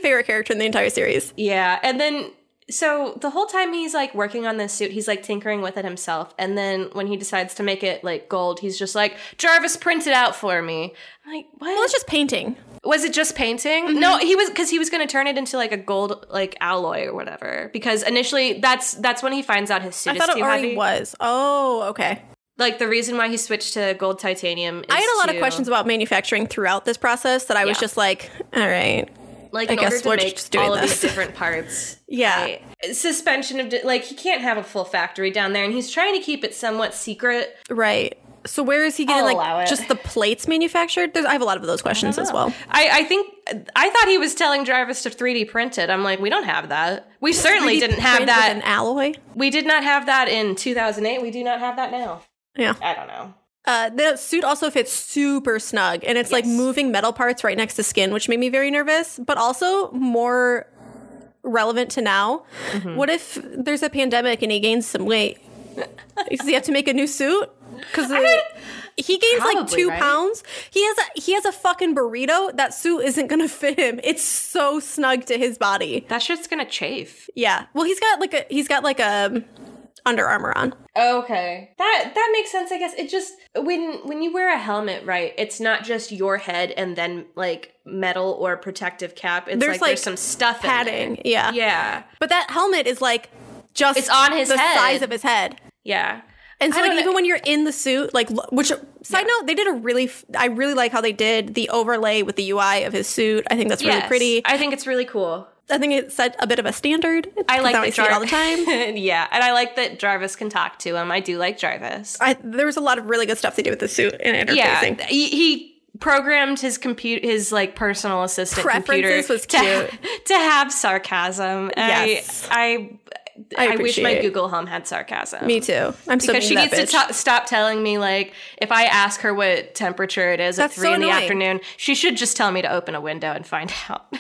Favorite character in the entire series. Yeah, and then so the whole time he's like working on this suit, he's like tinkering with it himself. And then when he decides to make it like gold, he's just like, Jarvis, print it out for me. I'm like, what? Well, it's just painting. was it just painting? Mm-hmm. No, he was because he was going to turn it into like a gold like alloy or whatever. Because initially, that's that's when he finds out his suit I thought it already heavy. was. Oh, okay. Like the reason why he switched to gold titanium. Is I had a lot to, of questions about manufacturing throughout this process that I was Yeah. just like, all right. like I in guess order we're make just doing all of these different parts. [LAUGHS] Yeah. right? suspension of like he can't have a full factory down there, and he's trying to keep it somewhat secret. Right. So where is he getting I'll like just the plates manufactured? There's, I have a lot of those questions as well. I, I think I thought he was telling Jarvis to 3D print it. I'm like, we don't have that. We certainly didn't have that. an alloy. we did not have that in 2008. We do not have that now. Yeah. I don't know. Uh, the suit also fits super snug, and it's like moving metal parts right next to skin, which made me very nervous. But also more relevant to now. Mm-hmm. What if there's a pandemic and he gains some weight? Does he have to make a new suit? Because he gains like two right? pounds. He has a he has a fucking burrito. That suit isn't gonna [LAUGHS] fit him. It's so snug to his body. That shit's gonna chafe. Yeah. Well, he's got like a he's got like a Under Armour on. Okay. That that makes sense, I guess. It just when when you wear a helmet, right, it's not just your head and then like metal or protective cap. It's There's, like, there's some stuff in Padding. Yeah. Yeah. But that helmet is like just It's on his the head. size of his head. Yeah. And so like know. even when you're in the suit, like which side note, they did a really f- I really like how they did the overlay with the UI of his suit. I think that's really Yes. pretty. I think it's really cool. Think it set a bit of a standard. I like that I it all the time. [LAUGHS] yeah, and I like that Jarvis can talk to him. I do like Jarvis. I, there was a lot of really good stuff they did with the suit and Yeah, interfacing. he, he programmed his compute his like personal assistant computer was to, cute. [LAUGHS] to have sarcasm. Yes. I I I I, wish my it. Google Home had sarcasm. Me too. I'm so because she needs that to t- stop telling me like if I ask her what temperature it is That's at three so in the afternoon, she should just tell me to open a window and find [LAUGHS] out.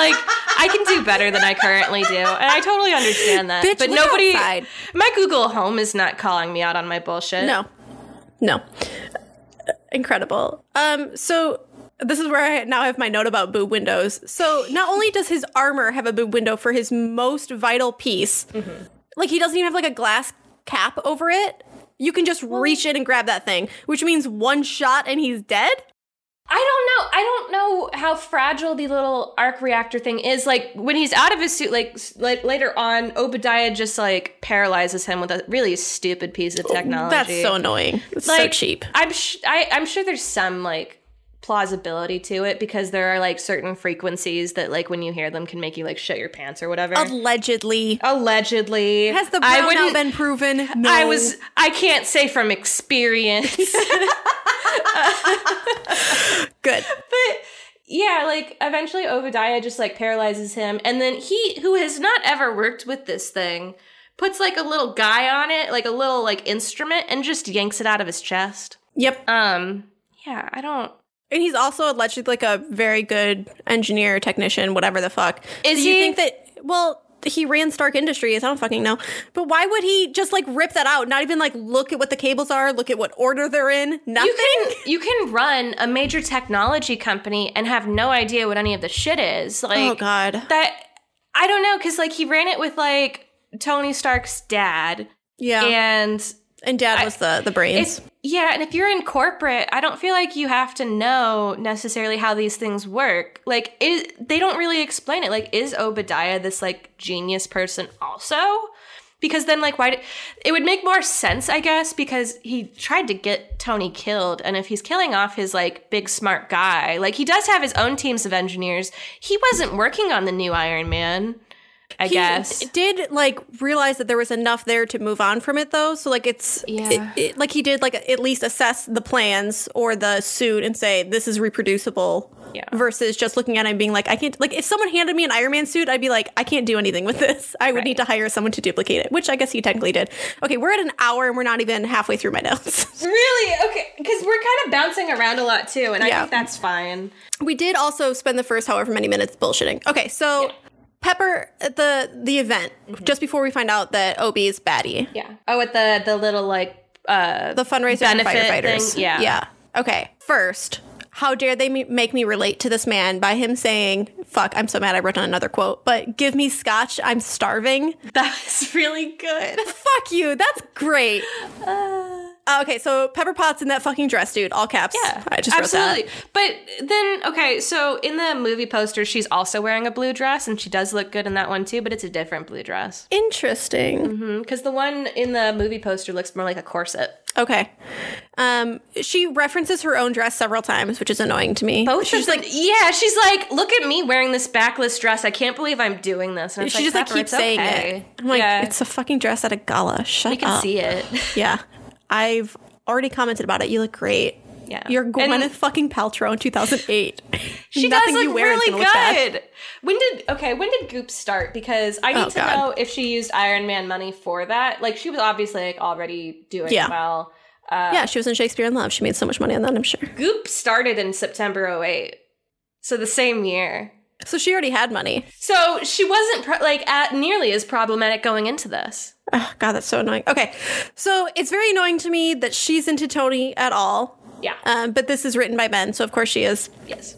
Like I can do better than I currently do, and I totally understand that. Bitch, but nobody, outside. my Google Home is not calling me out on my bullshit. No. No. Incredible. Um, so this is where I now have my note about boob windows. So not only does his armor have a boob window for his most vital piece, like he doesn't even have like a glass cap over it. You can just reach in and grab that thing, which means one shot and he's dead. I don't know. I don't know how fragile the little arc reactor thing is. Like when he's out of his suit, like, like later on, Obadiah just like paralyzes him with a really stupid piece of technology. That's so annoying. It's so cheap. I'm sh- I, I'm sure there's some like plausibility to it because there are like certain frequencies that like when you hear them can make you like shit your pants or whatever. Allegedly. Allegedly, Has the I brown wouldn't- out been proven? No. I was. I can't say from experience. [LAUGHS] [LAUGHS] good. but yeah, like eventually Obadiah just like paralyzes him, and then he, who has not ever worked with this thing, puts like a little guy on it, like a little like instrument, and just yanks it out of his chest. Yep. Um, yeah, I don't. And he's also allegedly like a very good engineer, technician, whatever the fuck. Is Do you he? think that? Well, he ran Stark Industries. I don't fucking know. But why would he just like rip that out? Not even like look at what the cables are, look at what order they're in. Nothing. You can you can run a major technology company and have no idea what any of the shit is. Oh, like oh god. that. I don't know because like he ran it with like Tony Stark's dad, Yeah. And, and Dad was the the brains. Yeah, and if you're in corporate, I don't feel like you have to know necessarily how these things work. Like, it, they don't really explain it. Like, is Obadiah this like genius person also? Because then, like, why? Did, it would make more sense, I guess, because he tried to get Tony killed, and if he's killing off his like big smart guy, like he does have his own teams of engineers. He wasn't working on the new Iron Man. I He guess. did like realize that there was enough there to move on from it though. So like it's Yeah. it- it- like he did like at least assess the plans or the suit and say this is reproducible. Yeah. Versus just looking at it and being like I can't like if someone handed me an Iron Man suit I'd be like I can't do anything with this. I would Right. need to hire someone to duplicate it, which I guess he technically did. Okay, we're at an hour and we're not even halfway through my notes. [LAUGHS] Really? Okay, because we're kind of bouncing around a lot too, and I Yeah. think that's fine. we did also spend the first however many minutes bullshitting. Okay, so Yeah. Pepper at the the event just before we find out that Obi is baddie. Yeah. Oh, with the the little like uh the fundraiser firefighters. thing, yeah. Yeah. Okay. First, how dare they me- make me relate to this man by him saying, fuck, I'm so mad I wrote down another quote, but give me scotch, I'm starving. That's really good. Fuck you. That's great. Uh, okay, so Pepper Potts in that fucking dress, dude. All caps. Yeah, I just absolutely. wrote that. But then, okay, so in the movie poster, she's also wearing a blue dress, and she does look good in that one too. But it's a different blue dress Interesting. because the one in the movie poster looks more like a corset. Okay. Um, she references her own dress several times, which is annoying to me. Both She's like, yeah, she's like, look at me wearing this backless dress. I can't believe I'm doing this. And it's she just like keeps saying okay. it. I'm like, yeah, it's a fucking dress at a gala. Shut up. you can see it. Yeah. [LAUGHS] I've already commented about it. You look great. Yeah. You're And- Gwyneth fucking Paltrow in 2008. [LAUGHS] She Nothing does look really gonna look bad. good. When did okay? When did Goop start? Because I need Oh, to God. know if she used Iron Man money for that. Like she was obviously like already doing Yeah. well. Uh, Yeah, she was in Shakespeare in Love. She made so much money on that, I'm sure. Goop started in September 08. so the same year. So she already had money. So she wasn't pro- like at nearly as problematic going into this. Oh, God, that's so annoying. Okay, so it's very annoying to me that she's into Tony at all. Yeah. Um, but this is written by Ben, so of course she is. yes.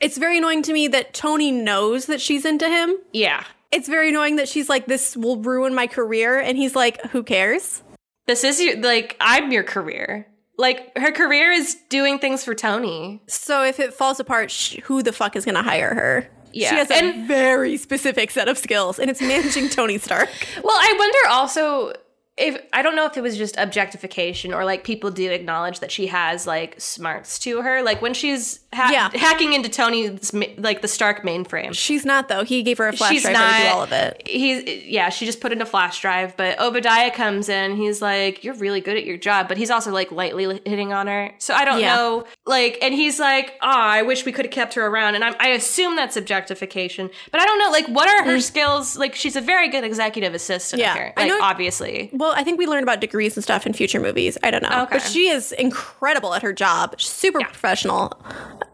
It's very annoying to me that Tony knows that she's into him. Yeah. It's very annoying that she's like, this will ruin my career. And he's like, who cares? This is your like I'm your career. Like her career is doing things for Tony. So if it falls apart, sh- who the fuck is going to hire her? Yeah, She has a and- very specific set of skills, and it's managing [LAUGHS] Tony Stark. Well, I wonder also if I don't know if it was just objectification or like people do acknowledge that she has like smarts to her. Like when she's ha- Yeah. hacking into Tony's like the Stark mainframe. She's not though. He gave her a flash She's drive not. to do all of it. He's yeah. She just put in a flash drive, but Obadiah comes in. He's like, "You're really good at your job," but he's also like lightly hitting on her. So I don't Yeah. know. Like, and he's like, "Oh, I wish we could have kept her around." And I'm, I assume that's objectification, but I don't know. Like, what are her skills? Like, she's a very good executive assistant. Mm. Yeah. here. I like know- obviously. Well, I think we learn about degrees and stuff in future movies. I don't know, Okay. but she is incredible at her job. Super professional.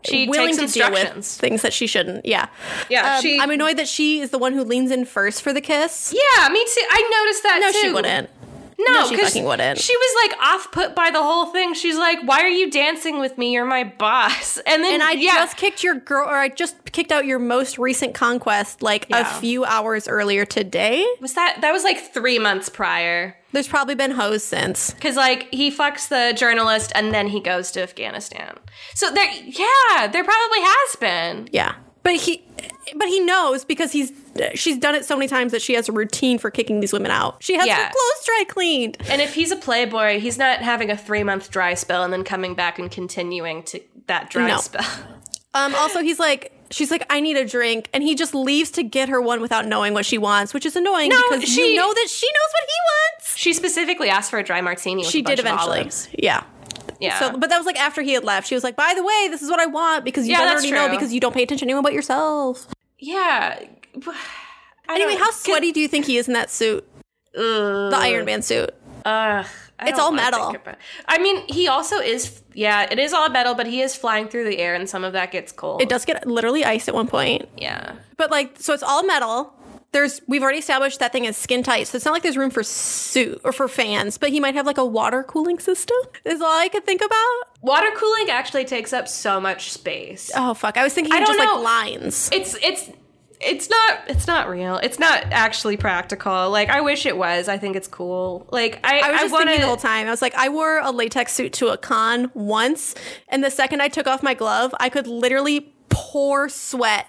She willing takes to deal with things that she shouldn't. Yeah, Yeah, Um, she- I'm annoyed that she is the one who leans in first for the kiss. Yeah, me too. I noticed that No, too. she wouldn't. No, No, she 'cause fucking wouldn't. She was like off put by the whole thing. She's like, "Why are you dancing with me? You're my boss." [LAUGHS] And then And I yeah, just kicked your girl, or I just kicked out your most recent conquest like Yeah. a few hours earlier today. was that that was like three months prior. There's probably been hoes since. Because like he fucks the journalist and then he goes to Afghanistan. So there, yeah, there probably has been. Yeah, but he, but he knows because he's she's done it so many times that she has a routine for kicking these women out. She has Yeah. her clothes dry cleaned. And if he's a playboy, he's not having a three month dry spell and then coming back and continuing to that dry No. spell. [LAUGHS] Um, also, he's like, she's like, I need a drink, and he just leaves to get her one without knowing what she wants, which is annoying No, because she- you know that she knows what he wants. She specifically asked for a dry martini. With She did eventually. Yeah. Yeah. So, but that was like after he had left. She was like, "By the way, this is what I want because you Yeah, don't already know because you don't pay attention to anyone but yourself." yeah. [SIGHS] I Anyway, how sweaty do you think he is in that suit, Ugh. the Iron Man suit? Ugh, I It's all metal. about- I mean, he also is. Yeah, it is all metal, but he is flying through the air, and some of that gets cold. It does get literally ice at one point, Yeah. but like, so it's all metal. There's we've already established that thing is skin tight, so it's not like there's room for suit or for fans. But he might have like a water cooling system. Is all I could think about. Water cooling actually takes up so much space. Oh fuck! I was thinking I don't like know. lines. It's it's it's not it's not real. It's not actually practical. Like I wish it was. I think it's cool. Like I I was just wanna, thinking the whole time. I was like, I wore a latex suit to a con once, and the second I took off my glove, I could literally pour sweat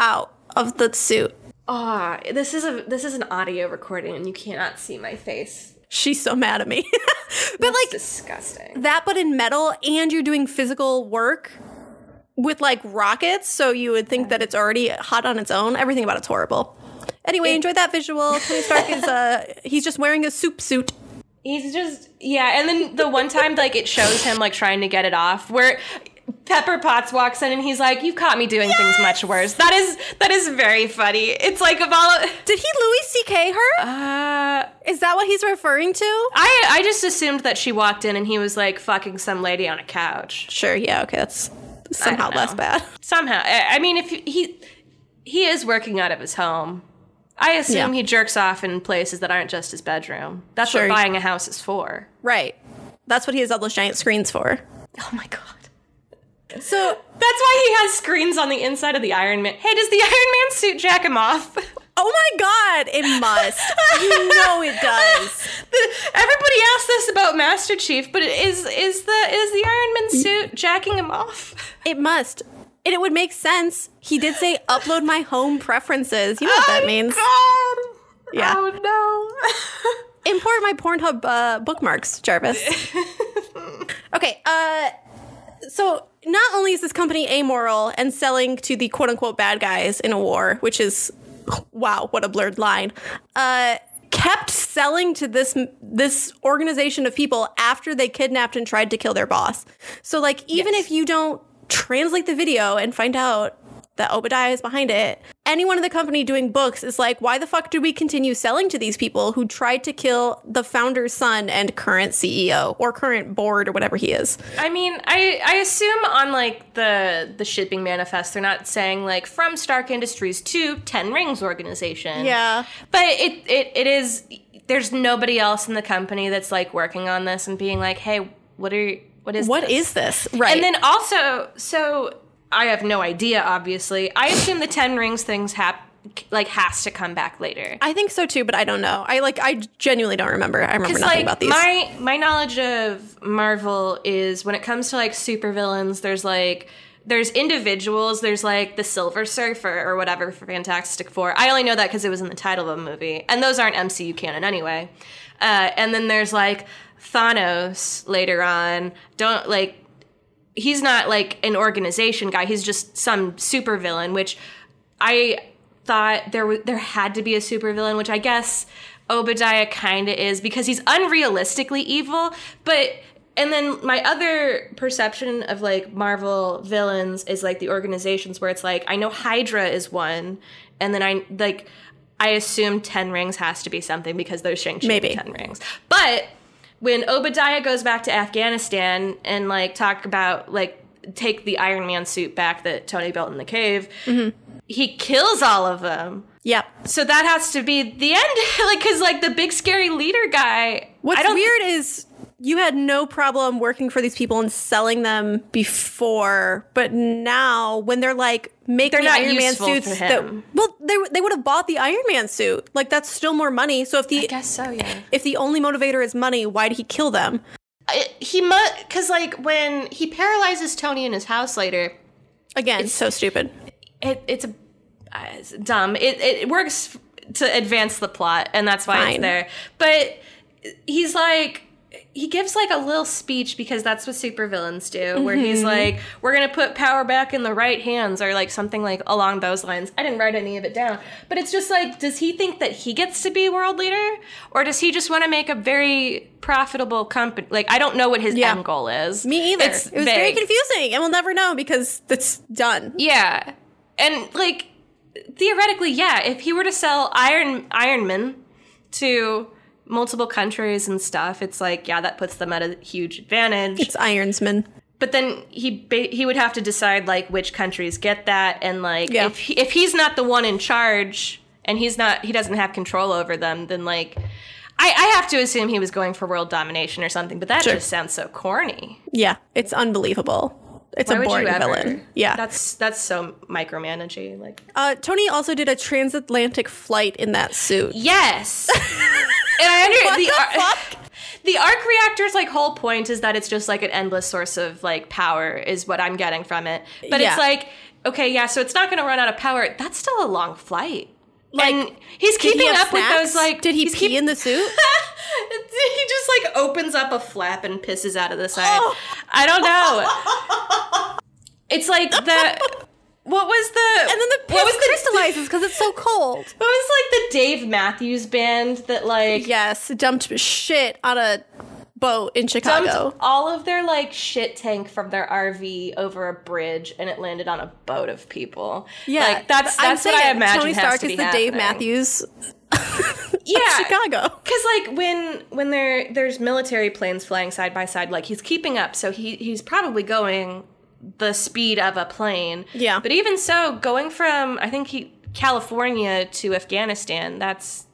out of the suit. Ah, this is a this is an audio recording, and you cannot see my face. She's so mad at me. [LAUGHS] but It's like disgusting. that, but in metal, and you're doing physical work with like rockets, so you would think that it's already hot on its own. Everything about it's horrible. Anyway, enjoy that visual. Tony Stark is uh [LAUGHS] he's just wearing a soup suit. He's just yeah, and then the one time like it shows him like trying to get it off, where Pepper Potts walks in and he's like, "You've caught me doing things much worse." That is that is very funny. It's like of all. Did he Louis C.K. her? Uh, Is that what he's referring to? I I just assumed that she walked in and he was like fucking some lady on a couch. Sure, yeah, okay, that's somehow less bad. [LAUGHS] Somehow, I, mean, if he he is working out of his home, I assume Yeah. he jerks off in places that aren't just his bedroom. That's Sure. what buying a house is for. Right. That's what he has all those giant screens for. Oh my god. So That's why he has screens on the inside of the Iron Man. Hey, does the Iron Man suit jack him off? [LAUGHS] Oh my god, it must. you know it [LAUGHS] does. Everybody asks this about Master Chief, but is is the is the Iron Man suit jacking him off? It must. And it would make sense. He did say upload my home preferences. You know what that means. God. Yeah. Oh no. [LAUGHS] Import my Pornhub uh, bookmarks, Jarvis. [LAUGHS] okay, uh so not only is this company amoral and selling to the quote unquote bad guys in a war, which is wow, what a blurred line. Uh kept selling to this this organization of people after they kidnapped and tried to kill their boss. So like even Yes. if you don't translate the video and find out that Obadiah is behind it. Anyone in the company doing books is like, why the fuck do we continue selling to these people who tried to kill the founder's son and current CEO or current board or whatever he is? I mean, I I assume on like the the shipping manifest, they're not saying like from Stark Industries to Ten Rings organization. Yeah. but it it it is. There's nobody else in the company that's like working on this and being like, hey, what are what is What this? is this? Right. And then also, so I have no idea. Obviously, I assume the Ten Rings things hap like has to come back later. I think so too, but I don't know. I like I genuinely don't remember. I remember nothing like about these. my my knowledge of Marvel is when it comes to like supervillains, there's like there's individuals. There's like the Silver Surfer or whatever for Fantastic Four. I only know that because it was in the title of a movie, and those aren't MCU canon anyway. Uh, and then there's like Thanos later on. Don't like he's not like an organization guy. He's just some supervillain, which I thought there w- there had to be a supervillain, which I guess Obadiah kind of is because he's unrealistically evil, but and then my other perception of like Marvel villains is like the organizations where it's like I know Hydra is one, and then I like I assume Ten Rings has to be something because there's Shang Chi. Ten Rings, but when Obadiah goes back to Afghanistan and like talk about like take the Iron Man suit back that Tony built in the cave, mm-hmm. he kills all of them. Yep. So that has to be the end, [LAUGHS] like because like the big scary leader guy. What's weird is you had no problem working for these people and selling them before, but now when they're like making They're not Iron Man useful suits, to that him. well, they they would have bought the Iron Man suit. Like that's still more money. So if the I guess so, yeah. if the only motivator is money, why did he kill them? he must because like when he paralyzes Tony in his house later, Again, it's so stupid. it, it's a uh, it's dumb. It it works to advance the plot, and that's why Fine. it's there. But he's like. He gives like a little speech because that's what supervillains do, where he's Mm-hmm. like, "We're gonna put power back in the right hands," or like something like along those lines. I didn't write any of it down, but it's just like, does he think that he gets to be world leader, or does he just want to make a very profitable company? Like, I don't know what his Yeah. end goal is. Me either. It's it was very confusing, and we'll never know because it's done. Yeah. And like theoretically, yeah, if he were to sell Iron Ironman to multiple countries and stuff, it's like yeah, that puts them at a huge advantage. It's Ironsman. but then he ba- he would have to decide like which countries get that and like Yeah. if he, if he's not the one in charge and he's not he doesn't have control over them, then like I, I have to assume he was going for world domination or something, but that Sure. just sounds so corny. Yeah, it's unbelievable. It's Why a boring villain. Yeah. That's that's so micromanaging. Like Uh, Tony also did a transatlantic flight in that suit. Yes. [LAUGHS] and I under What the, the fuck? [LAUGHS] the arc reactor's like whole point is that it's just like an endless source of like power is what I'm getting from it. But Yeah. it's like okay, yeah, so it's not going to run out of power. That's still a long flight. Like and he's he keeping have up with those like Did he pee keep- in the suit? [LAUGHS] he just like opens up a flap and pisses out of the side. Oh. I don't know. [LAUGHS] it's like the what was the And then the piss what was crystallizes because [LAUGHS] it's so cold. What was like the Dave Matthews band that like Yes, dumped shit on a boat in Chicago. dumped all of their like shit tank from their RV over a bridge and it landed on a boat of people. Yeah, like that's I'm that's what I imagine Tony has Stark to is the Dave. Matthews [LAUGHS] Yeah, Chicago. Because like when when there there's military planes flying side by side, like he's keeping up, so he he's probably going the speed of a plane. Yeah. But even so, going from I think he California to Afghanistan, that's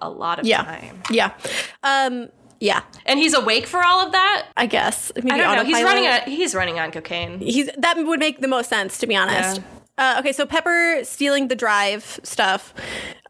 a lot of Yeah, time. yeah, um, yeah. And he's awake for all of that. I guess maybe I don't know. He's running. A, he's running on cocaine. He's that would make the most sense to be honest. Yeah. Uh, okay, so Pepper stealing the drive stuff.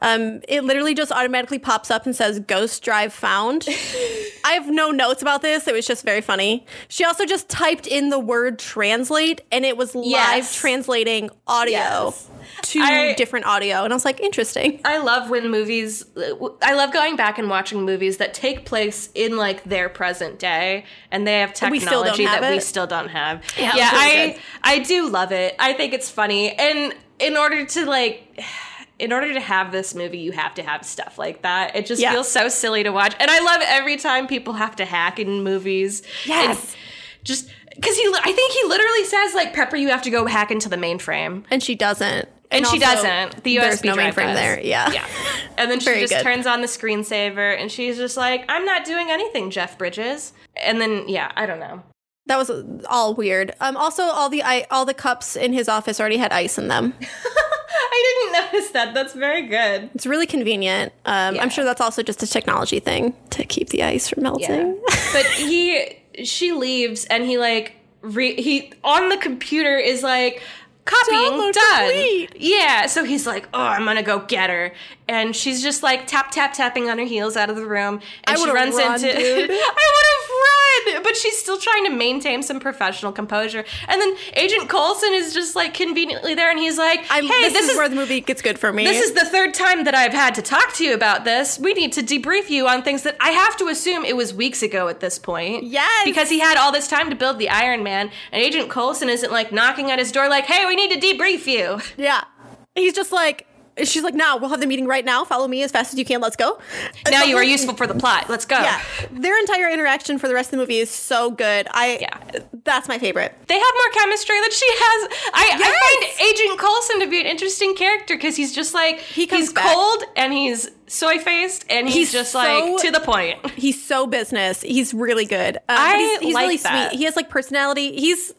Um, it literally just automatically pops up and says "Ghost Drive found." [LAUGHS] I have no notes about this. It was just very funny. She also just typed in the word "translate" and it was live Yes. translating audio Yes. To I- different audio, and I was like, interesting. I love when movies. Uh, I love going back and watching movies that take place in like their present day, and they have we technology have that we still don't have. Yeah, Yeah, I good. I do love it. I think it's funny, and in order to like. [SIGHS] In order to have this movie, you have to have stuff like that. It just Yeah. feels so silly to watch, and I love every time people have to hack in movies. Yes. Just because he, I think he literally says like, "Pepper, you have to go hack into the mainframe." And she doesn't. And, she also, doesn't. The USB there's no drive mainframe does. there. Yeah. Yeah. [LAUGHS] And then she just good. turns on the screensaver and she's just like, I'm not doing anything, Jeff Bridges. And then, yeah, I don't know. That was all weird. Um, also, all the I, all the cups in his office already had ice in them. [LAUGHS] I didn't notice that. That's very good. It's really convenient. Um, Yeah. I'm sure that's also just a technology thing to keep the ice from melting. Yeah. [LAUGHS] but he, she leaves and he like, re- he on the computer is like, copying Download done. complete. Yeah. So he's like, oh, I'm gonna go get her. And she's just like tap, tap, tapping on her heels out of the room. And she runs run, into. [LAUGHS] I would have run. but she's still trying to maintain some professional composure. And then Agent Coulson is just like conveniently there, and he's like, "Hey, this, is, where the movie gets good for me. this is the third time that I've had to talk to you about this. We need to debrief you on things that I have to assume it was weeks ago at this point. Yes. Because he had all this time to build the Iron Man, and Agent Coulson isn't like knocking at his door like, hey, we need to debrief you. yeah. He's just like, she's like, now we'll have the meeting right now. Follow me as fast as you can. Let's go. Now The you are useful for the plot. Let's go. Yeah, their entire interaction for the rest of the movie is so good. I Yeah. that's my favorite. They have more chemistry than she has. I, Yes. I find Agent Coulson to be an interesting character because he's just like He comes he's back- cold and he's soy faced and he's, He's just so- like to the point. [LAUGHS] He's so business. He's really good. Um, I he's, he's like really that. sweet. He has like personality. He's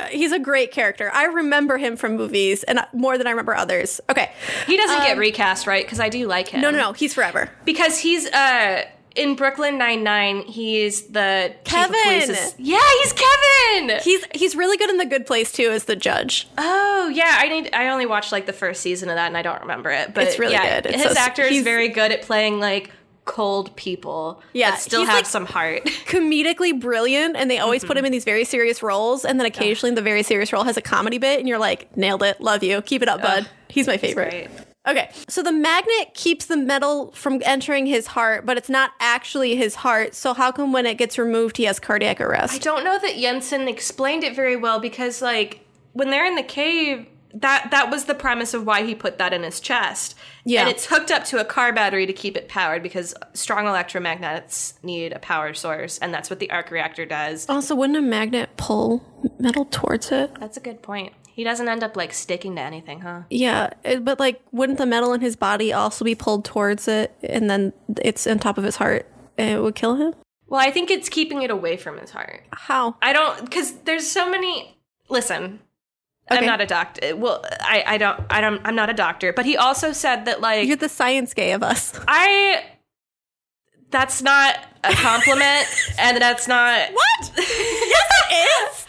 Uh, he's a great character. I remember him from movies and uh, more than I remember others. Okay, He doesn't get um, recast right because I do like him. no, no, no. He's forever. because he's uh in Brooklyn Nine Nine. He's the Kevin. Yeah, he's Kevin. He's he's really good in the Good Place too as the judge. oh yeah, I need. I only watched like the first season of that, and I don't remember it. But It's really yeah, good. It's his so- actor is very good at playing like cold people. Yeah, that still have like- some heart. [LAUGHS] Comedically brilliant, and they always put mm-hmm. him in these very serious roles, and then occasionally the very serious role has a comedy bit, and you're like, nailed it, love you, keep it up, bud. He's my favorite. Right. Okay, so the magnet keeps the metal from entering his heart, but it's not actually his heart. So how come when it gets removed, he has cardiac arrest? I don't know that Yinsen explained it very well because like when they're in the cave, that that was the premise of why he put that in his chest. Yeah. And it's hooked up to a car battery to keep it powered because strong electromagnets need a power source, and that's what the arc reactor does. Also, wouldn't a magnet pull metal towards it? That's a good point. He doesn't end up like sticking to anything, huh? Yeah, it- but like, wouldn't the metal in his body also be pulled towards it, and then it's on top of his heart, and it would kill him? Well, I think it's keeping it away from his heart. How? I don't because there's so many. Listen, I'm not a doctor. Well, I I don't I don't I'm not a doctor. But he also said that like You're the science gay of us. I. That's not a compliment, [LAUGHS] and that's not What? yes, it is.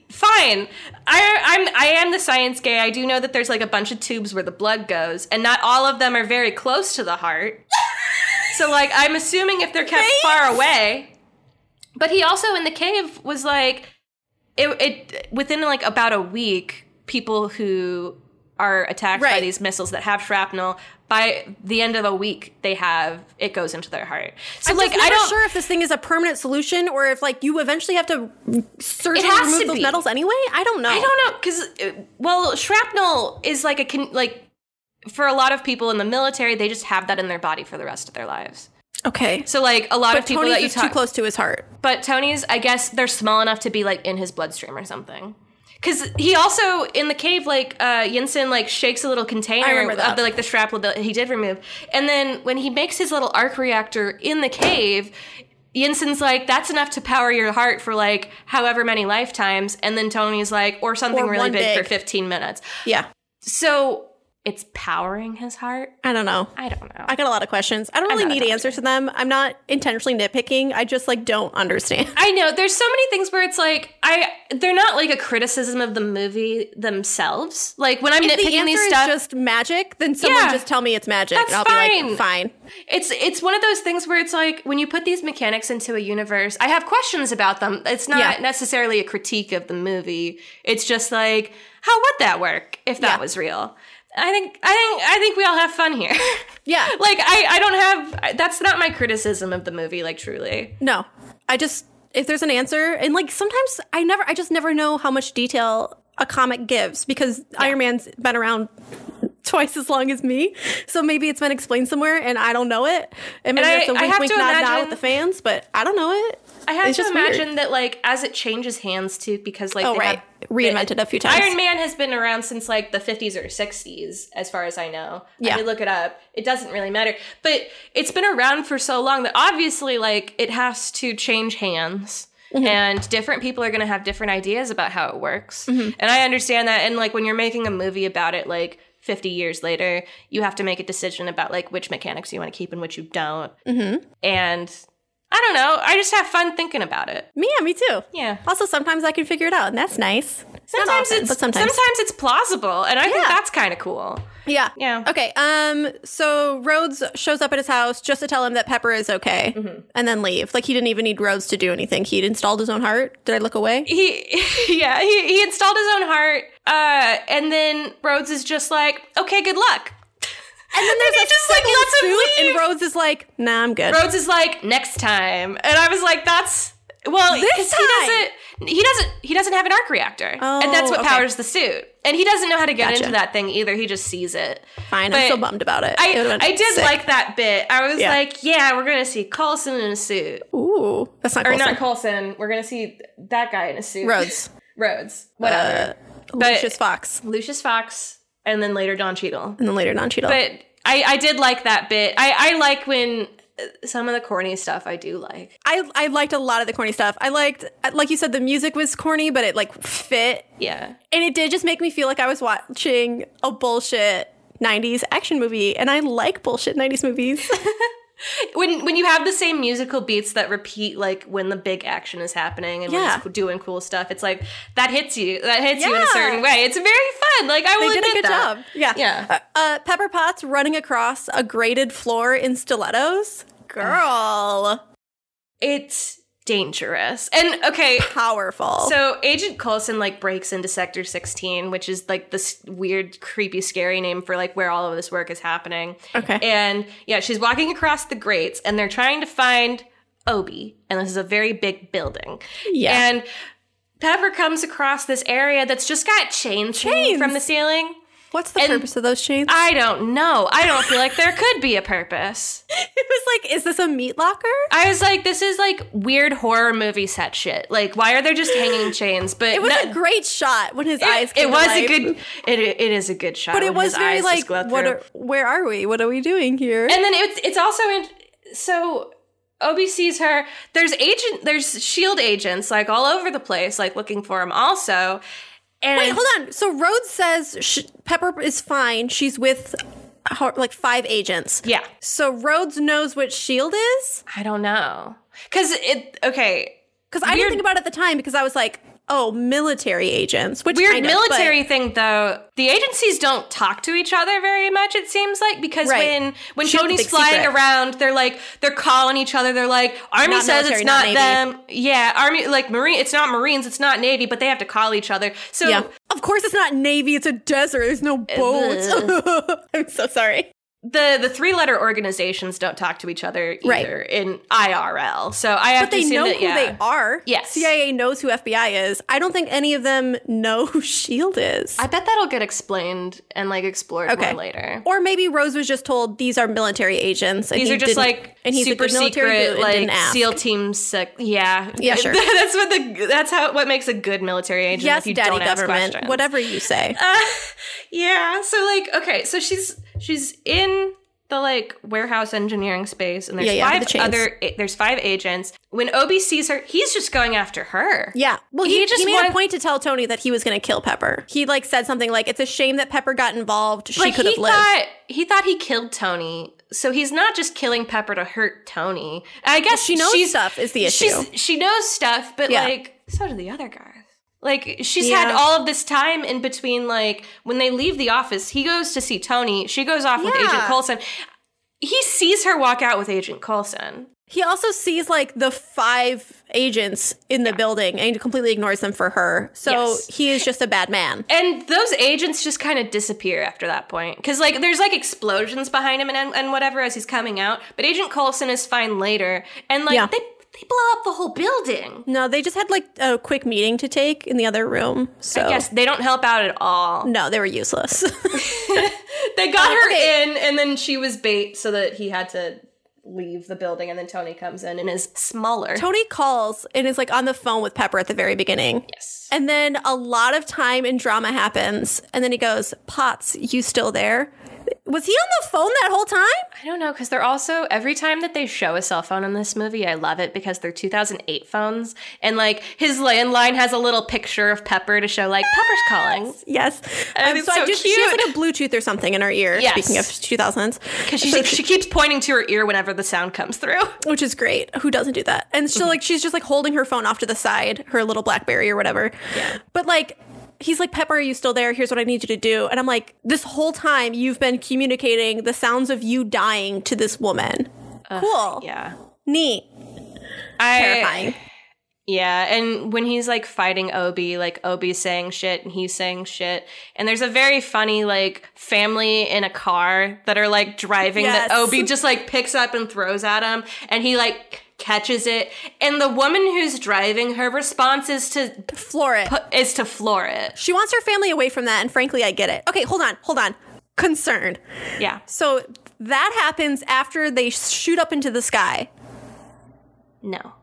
[LAUGHS] fine. I I'm I am the science gay. I do know that there's like a bunch of tubes where the blood goes, and not all of them are very close to the heart. [LAUGHS] so like I'm assuming if they're kept far away. But he also in the cave was like it, it within like about a week, people who are attacked by these missiles that have shrapnel, by the end of a week, they have it goes into their heart. So I'm like I don't sure if this thing is a permanent solution or if like you eventually have to surgically remove to those be. metals anyway. I don't know. I don't know because uh, well, shrapnel is like a con- like for a lot of people in the military, they just have that in their body for the rest of their lives. Okay. So like a lot But of people Tony's that you is too close to his heart. But Tony's, I guess they're small enough to be like in his bloodstream or something. Because he also in the cave, like uh, Yinsen, like shakes a little container I remember that. of the like the shrapnel that he did remove, and then when he makes his little arc reactor in the cave, Yinsen's like, "That's enough to power your heart for like however many lifetimes," and then Tony's like, "Or something Or really one big, for fifteen minutes." Yeah. So it's powering his heart. I don't know. I don't know. I got a lot of questions. I don't really need answers to them. I'm not intentionally nitpicking. I just like don't understand. I know there's so many things where it's like I they're not like a criticism of the movie themselves. Like when I'm If nitpicking answer these stuff, just magic, then someone Yeah. just tell me it's magic, That's and I'll be fine. like, fine. it's it's one of those things where it's like when you put these mechanics into a universe, I have questions about them. It's not Yeah. necessarily a critique of the movie. It's just like how would that work if that Yeah. was real? I think I think I think we all have fun here. [LAUGHS] Yeah. like I I don't have that's not my criticism of the movie. Like truly. No, I just if there's an answer, and like sometimes I never, I just never know how much detail a comic gives because Iron Man's been around [LAUGHS] twice as long as me, so maybe it's been explained somewhere and I don't know it. And maybe I- it's a I wink, have wink, to nod, nod with the fans, but I don't know it. I have It's to just weird. imagine that, like, as it changes hands too, because like Oh, they right. have- Reinvented a few times. Iron Man has been around since like the 50s or 60s, as far as I know. Yeah. I could look it up. It doesn't really matter, but it's been around for so long that obviously, like, it has to change hands. Mm-hmm. And different people are going to have different ideas about how it works. Mm-hmm. And I understand that. And like when you're making a movie about it, like 50 years later, you have to make a decision about like which mechanics you want to keep and which you don't. Mm-hmm. And I don't know. I just have fun thinking about it. Me, yeah, me too. Yeah. Also, sometimes I can figure it out, and that's nice. Sometimes often, it's but sometimes. it's plausible, and I think that's kind of cool. Yeah. Yeah. Okay. Um. So Rhodes shows up at his house just to tell him that Pepper is okay, Mm-hmm. and then leave. Like he didn't even need Rhodes to do anything. He'd installed his own heart. Did I look away? He, [LAUGHS] yeah, he, he installed his own heart, uh, and then Rhodes is just like, okay, good luck. And then there's he a just, like, lets him suit, leave. and Rhodes is like, "Nah, I'm good." Rhodes is like, next time, and I was like, that's well, This 'cause time. he doesn't, he doesn't, he doesn't have an arc reactor, and that's Oh, what okay. powers the suit, and he doesn't know how to get Gotcha. into that thing either. He just sees it. Fine. But I'm still bummed about it. It I, would've I did sick. like that bit. I was Yeah. like, yeah, we're gonna see Coulson in a suit, Ooh, that's not or Coulson. not Coulson. We're gonna see that guy in a suit. Rhodes. [LAUGHS] Rhodes. Whatever. Uh, Lucius Fox, Lucius Fox, and then later Don Cheadle. and then later Don Cheadle. But I, I did like that bit. I, I like when uh, some of the corny stuff I do like. I I liked a lot of the corny stuff. I liked, like you said, the music was corny, but it like fit, Yeah. and it did just make me feel like I was watching a bullshit. 90s action movie and I like bullshit 90s movies. [LAUGHS] When when you have the same musical beats that repeat like when the big action is happening and Yeah. when it's doing cool stuff, it's like that hits you. That hits you in a certain way. It's very fun. Like I will they did a good that. job. Yeah. Yeah. Uh, uh, Pepper Potts running across a graded floor in stilettos. Girl. It's dangerous. And okay, [LAUGHS] Powerful. So Agent Coulson like breaks into Sector 16, which is like this weird, creepy, scary name for like where all of this work is happening. Okay. And yeah, she's walking across the grates, and they're trying to find Obi, and this is a very big building. Yeah. And Pepper comes across this area that's just got chains, Chains. from the ceiling. What's the and- purpose of those chains? I don't know. I don't feel like there could be a purpose. [LAUGHS] it was like, is this a meat locker? I was like, this is like weird horror movie set shit. Like, why are there just hanging [GASPS] chains? But It was no- a great shot when his eyes. it, Came it was a good it, it is a good shot but it was very like, what? Are, where are we? What are we doing here? and then it's it's also in so obi sees her there's agent there's shield agents like all over the place like looking for him also and Wait, hold on. So Rhodes says sh- Pepper is fine. She's with her, like five agents. yeah So Rhodes knows what Shield is i don't know because it okay because I didn't think about it at the time because I was like, oh, military agents. Which weird kind of, military but- thing though the agencies don't talk to each other very much it seems like because Right. when when tony's flying secret. around they're like they're calling each other they're like army Not says military, it's not not, them yeah army like marine it's not marines it's not navy but they have to call each other so yeah. Of course, it's not Navy. It's a desert. There's no boats. [LAUGHS] I'm so sorry. The the three letter organizations don't talk to each other Right. either in IRL. So I have But they know that, who yeah. they are. Yes. CIA knows who FBI is. I don't think any of them know who Shield is. I bet that'll get explained and like explored Okay. more later. or maybe Rhodes was just told these are military agents. And These he are just like and he's super secret, like. SEAL team. Sec- yeah, Yeah, [LAUGHS] sure. that's what the that's how what makes a good military agent. Yes, if you daddy don't ask government. questions. Whatever you say. Uh, [LAUGHS] yeah. So like, okay, so she's she's in the like warehouse engineering space, and there's Yeah, yeah, five the other. Eh, there's five agents. When Obi sees her, he's just going after her. Yeah. Well, he, He he just made wanted- a point to tell Tony that he was going to kill Pepper. He like said something like, "It's a shame that Pepper got involved. She could he have lived." thought he thought he killed Tony. So he's not just killing Pepper to hurt Tony. I guess she knows she's, stuff is the issue. She knows stuff, but Yeah. like so do the other guys. Like she's Yeah. had all of this time in between. Like when they leave the office, he goes to see Tony. She goes off with Agent Coulson. He sees her walk out with Agent Coulson. He also sees like the five agents in the building and completely ignores them for her. So Yes. he is just a bad man. And those agents just kind of disappear after that point. Because, like, there's like explosions behind him and, and whatever as he's coming out. But Agent Coulson is fine later. And, like, Yeah. they, they blow up the whole building. No, they just had like a quick meeting to take in the other room. So Yes, they don't help out at all. [LAUGHS] no, they were useless. [LAUGHS] [LAUGHS] They got her in, and then she was bait so that he had to leave the building. And then Tony comes in and is smaller. Tony calls and is like on the phone with Pepper at the very beginning. yes. And then a lot of time and drama happens. And then he goes, Potts, you still there? Was he on the phone that whole time? I don't know because they're also every time that they show a cell phone in this movie, I love it because they're 2008 phones, and like his landline has a little picture of Pepper to show like Pepper's calling Yes. And Um, so, I so just, she has cute. like a Bluetooth or something in her ear. Yes. Speaking of 2000s, because she she keeps pointing to her ear whenever the sound comes through. [LAUGHS] which is great. Who doesn't do that? And Mm-hmm. she like she's just like holding her phone off to the side, her little BlackBerry or whatever. Yeah. But like he's like, Pepper, are you still there? Here's what I need you to do. And I'm like, this whole time you've been communicating the sounds of you dying to this woman. cool. Yeah, Neat. I, Terrifying. Yeah, and when he's like fighting Obi, like Obi's saying shit and he's saying shit. And there's a very funny like family in a car that are like driving Yes. that Obi just like picks up and throws at him and he like catches it. And the woman who's driving, her response is to Floor it. put is to floor it. She wants her family away from that, and frankly, I get it. Okay, hold on, hold on. Concerned. Yeah. So that happens after they shoot up into the sky. No.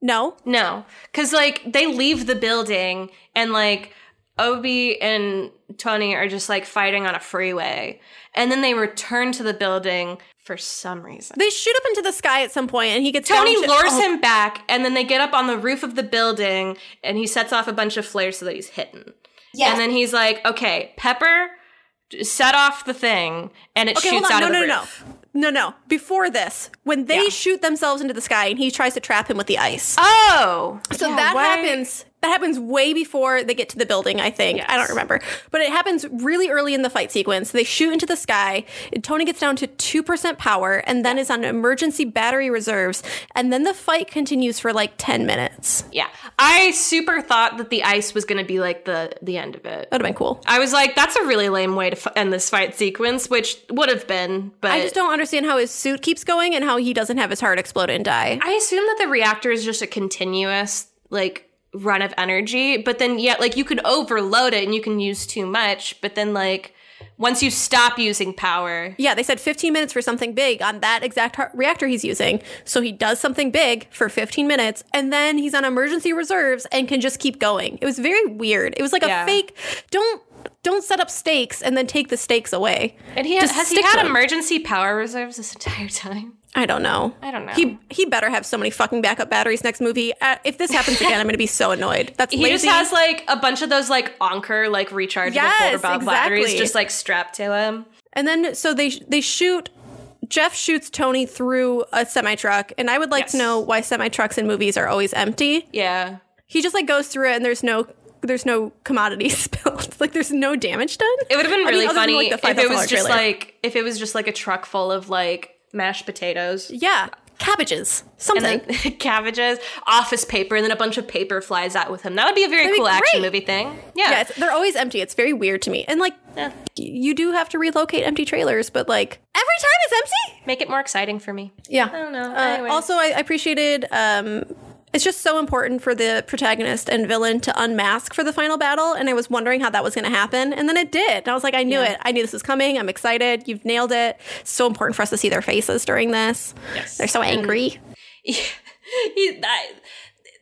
No? No, because like they leave the building and like Obi and Tony are just like fighting on a freeway, and then they return to the building for some reason. They shoot up into the sky at some point, and he gets Tony down to- lures oh, him back, and then they get up on the roof of the building, and he sets off a bunch of flares so that he's hidden. Yeah. And then he's like, "Okay, Pepper, set off the thing," and it Okay, shoots hold on. out No, of the no, no, roof. no, no, no. Before this, when they Yeah. shoot themselves into the sky, and he tries to trap him with the ice. Oh, So Yeah, that why- happens. That happens way before they get to the building. I think I don't remember, but it happens really early in the fight sequence. They shoot into the sky. Tony gets down to two percent power, and then is on emergency battery reserves. And then the fight continues for like ten minutes. Yeah, I super thought that the ice was going to be like the the end of it. That'd have been cool. I was like, that's a really lame way to f- end this fight sequence, which would have been, but I just don't understand how his suit keeps going and how he doesn't have his heart explode and die. I assume that the reactor is just a continuous like run of energy, but then yet like you could overload it and you can use too much, but then like once you stop using power, Yeah, they said 15 minutes for something big on that exact reactor he's using. So he does something big for 15 minutes and then he's on emergency reserves and can just keep going. It was very weird. It was like Yeah. a fake don't don't set up stakes and then take the stakes away. and he has, has he had them. emergency power reserves this entire [LAUGHS] time. I don't know. I don't know. He he better have so many fucking backup batteries next movie. Uh, if this happens again, I'm going to be so annoyed. That's He lazy. just has like a bunch of those like Anker like rechargeable Yes, belt batteries just like strapped to him. And then so they they shoot Jeff shoots Tony through a semi truck, and I would like to know why semi trucks in movies are always empty. Yeah. He just like goes through it, and there's no there's no commodity [LAUGHS] spilled. like there's no damage done. It would have been I mean, really than, funny like, if it was just trailer. like if it was just like a truck full of like mashed potatoes. yeah, cabbages, And something. then [LAUGHS] cabbages, office paper, and then a bunch of paper flies out with him. That would be a very That'd cool action movie thing. Yeah. yeah, they're always empty. It's very weird to me. And like, Yeah. you do have to relocate empty trailers, but like every time it's empty. Make it more exciting for me. Yeah. I don't know. Uh, Also, I I appreciated. Um, it's just so important for the protagonist and villain to unmask for the final battle, and I was wondering how that was going to happen, and then it did. And I was like, I knew Yeah. it. I knew this was coming. I'm excited. You've nailed it. It's so important for us to see their faces during this. Yes. They're so angry. [LAUGHS] he, that,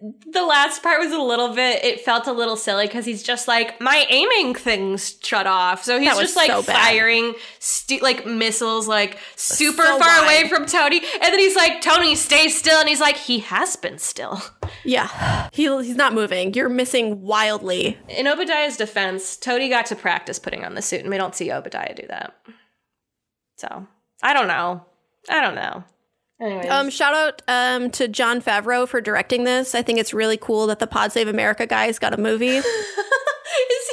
the last part was a little bit, it felt a little silly because he's just like, my aiming things shut off. So he's just like so firing stu- like missiles like super So far wide. away from Tony. And then he's like, Tony, stay still. And he's like, he has been still. Yeah, he, he's not moving. You're missing wildly. In Obadiah's defense, Tony got to practice putting on the suit, and we don't see Obadiah do that. So I don't know. I don't know. Anyways, Um, shout out um, to Jon Favreau for directing this. I think it's really cool that the Pod Save America guys got a movie. [LAUGHS] Is he-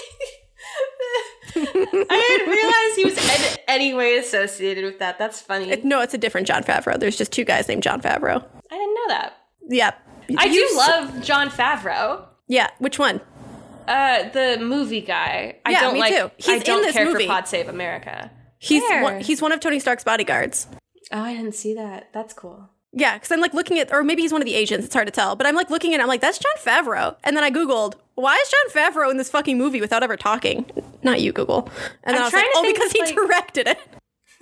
I didn't realize he was in any way associated with that. That's funny. no, it's a different Jon Favreau. There's just two guys named Jon Favreau. I didn't know that. Yep. I You do love Jon Favreau, Yeah, which one? uh, the movie guy. I Yeah, don't me like. too. He's in don't this care movie. for Pod Save America. He's Where? one, he's one of Tony Stark's bodyguards. Oh, I didn't see that. That's cool. Yeah, because I'm like looking at, or maybe he's one of the agents. It's hard to tell, but I'm like looking at, it, I'm like, that's Jon Favreau. And then I googled, why is Jon Favreau in this fucking movie without ever talking? Not you, Google. And then I'm I was like, oh, because he like- directed it. [LAUGHS]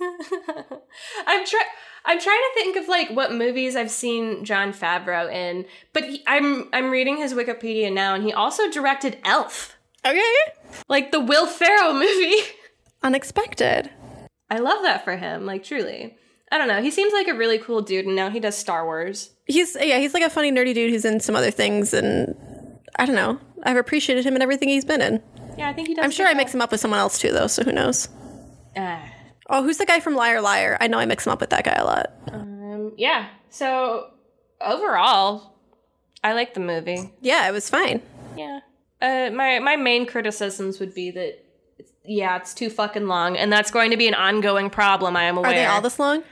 I'm trying. I'm trying to think of like what movies I've seen Jon Favreau in, but he, I'm I'm reading his Wikipedia now, and he also directed Elf, Okay. like the Will Ferrell [LAUGHS] movie. Unexpected. I love that for him, like truly. I don't know. He seems like a really cool dude, and now he does Star Wars. He's yeah, he's like a funny nerdy dude who's in some other things, and I don't know. I've appreciated him in everything he's been in. Yeah, I think he does. I'm sure I mix him up with someone else too, though. So who knows? Uh, Oh, who's the guy from Liar Liar? I know I mix him up with that guy a lot. um, yeah. So overall, I like the movie. Yeah, it was fine. Yeah. Uh, my my main criticisms would be that, yeah, it's too fucking long, and that's going to be an ongoing problem. I am aware. Are they all this long?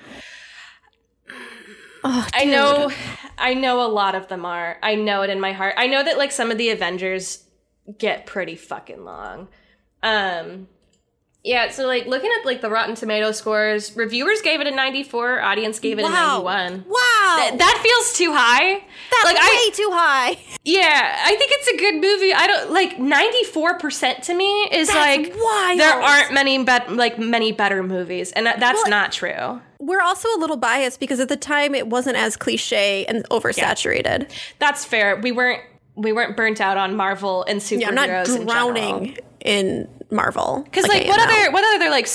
Oh, I know, I know a lot of them are. I know it in my heart. I know that like some of the Avengers get pretty fucking long. Um, yeah. So like looking at like the Rotten Tomato scores, reviewers gave it a 94, audience gave it Wow. a 91. Wow. Th- that feels too high. That's like way I, too high. [LAUGHS] yeah, I think it's a good movie. I don't like 94% to me is That's like wild. there aren't many bet like many better movies, and that, that's Well, not true. We're also a little biased because at the time it wasn't as cliche and oversaturated. That's fair. We weren't we weren't burnt out on Marvel and superheroes. Yeah, I'm not in drowning in Marvel. Because like, I what other what other like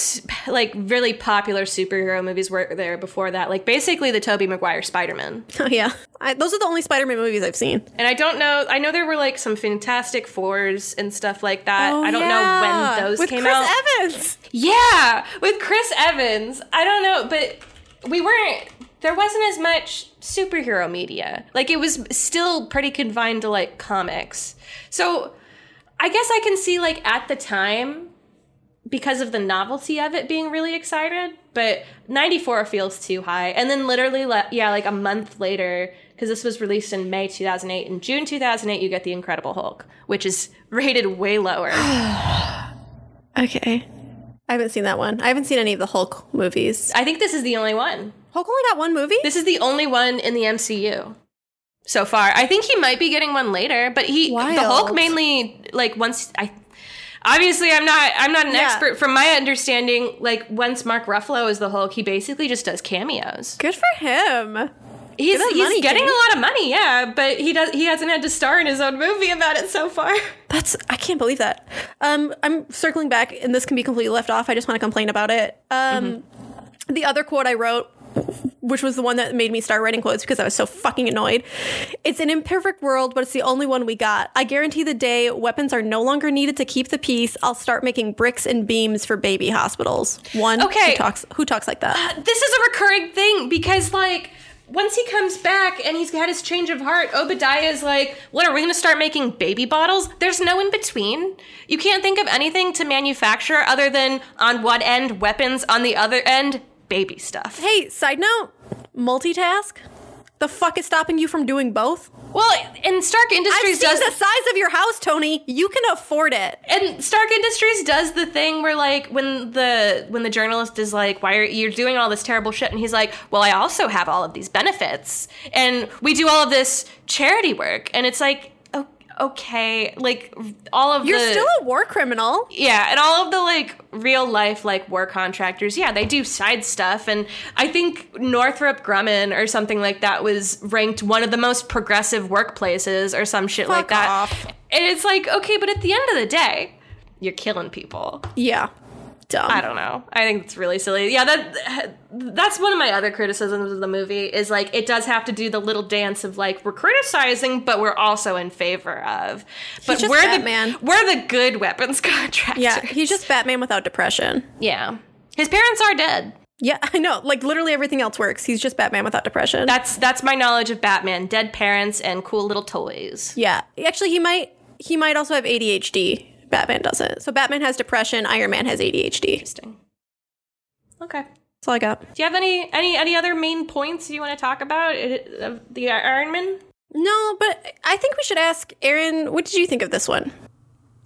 like really popular superhero movies were there before that? Like basically the Tobey Maguire Spider Man. [LAUGHS] Oh yeah, I, those are the only Spider-Man movies I've seen. And I don't know. I know there were like some Fantastic Fours and stuff like that. Oh, I don't yeah. know when those with came Chris out. Evans. Yeah, with Chris Evans. I don't know, but we weren't. There wasn't as much superhero media. Like it was still pretty confined to like comics. So I guess I can see like at the time because of the novelty of it being really excited, but 94 feels too high. And then literally le- yeah, like a month later because this was released in May 2008 in June 2008 you get The Incredible Hulk, which is rated way lower. [SIGHS] Okay, I haven't seen that one. I haven't seen any of the Hulk movies. I think this is the only one. Hulk only got one movie. This is the only one in the MCU so far. I think he might be getting one later, but he the Hulk mainly like once I obviously I'm not I'm not an Yeah. expert from my understanding like once Mark Ruffalo is the Hulk, he basically just does cameos. Good for him. He's he's money, getting King. a lot of money, yeah, but he does he hasn't had to star in his own movie about it so far. [LAUGHS] That's I can't believe that. Um, I'm circling back, and this can be completely left off. I just want to complain about it. Um, the other quote I wrote, which was the one that made me start writing quotes because I was so fucking annoyed. It's an imperfect world, but it's the only one we got. I guarantee the day weapons are no longer needed to keep the peace, I'll start making bricks and beams for baby hospitals. One Okay. who talks who talks like that. Uh, this is a recurring thing because like once he comes back and he's had his change of heart, Obadiah is like, "What are we going to start making baby bottles?" There's no in between. You can't think of anything to manufacture other than on one end weapons, on the other end baby stuff. Hey, side note, multitask. The fuck is stopping you from doing both? Well, and Stark I've Industries seen does the size of your house, Tony. You can afford it. and Stark Industries does the thing where like when the when the journalist is like, "Why are you doing all this terrible shit?" and he's like, "Well, I also have all of these benefits, and we do all of this charity work," and it's like, okay, like all of You're the still a war criminal. yeah, and all of the like real life like war contractors, yeah, they do side stuff. And I think Northrop Grumman or something like that was ranked one of the most progressive workplaces or some shit like that. off. And it's like, okay, but at the end of the day, you're killing people. Yeah. Dumb. I don't know. I think it's really silly. Yeah, that that's one of my other criticisms of the movie is like it does have to do the little dance of like we're criticizing, but we're also in favor of. But we're Batman. the we're the good weapons [LAUGHS] contractors. Yeah, he's just Batman without depression. Yeah. His parents are dead. Yeah, I know. Like literally everything else works. He's just Batman without depression. That's that's my knowledge of Batman. Dead parents and cool little toys. yeah. Actually, he might he might also have ADHD. Batman doesn't. So Batman has depression. Iron Man has ADHD. Interesting. Okay. That's all I got. Do you have any any any other main points you want to talk about of the Iron Man? No, but I think we should ask Aaron. What did you think of this one?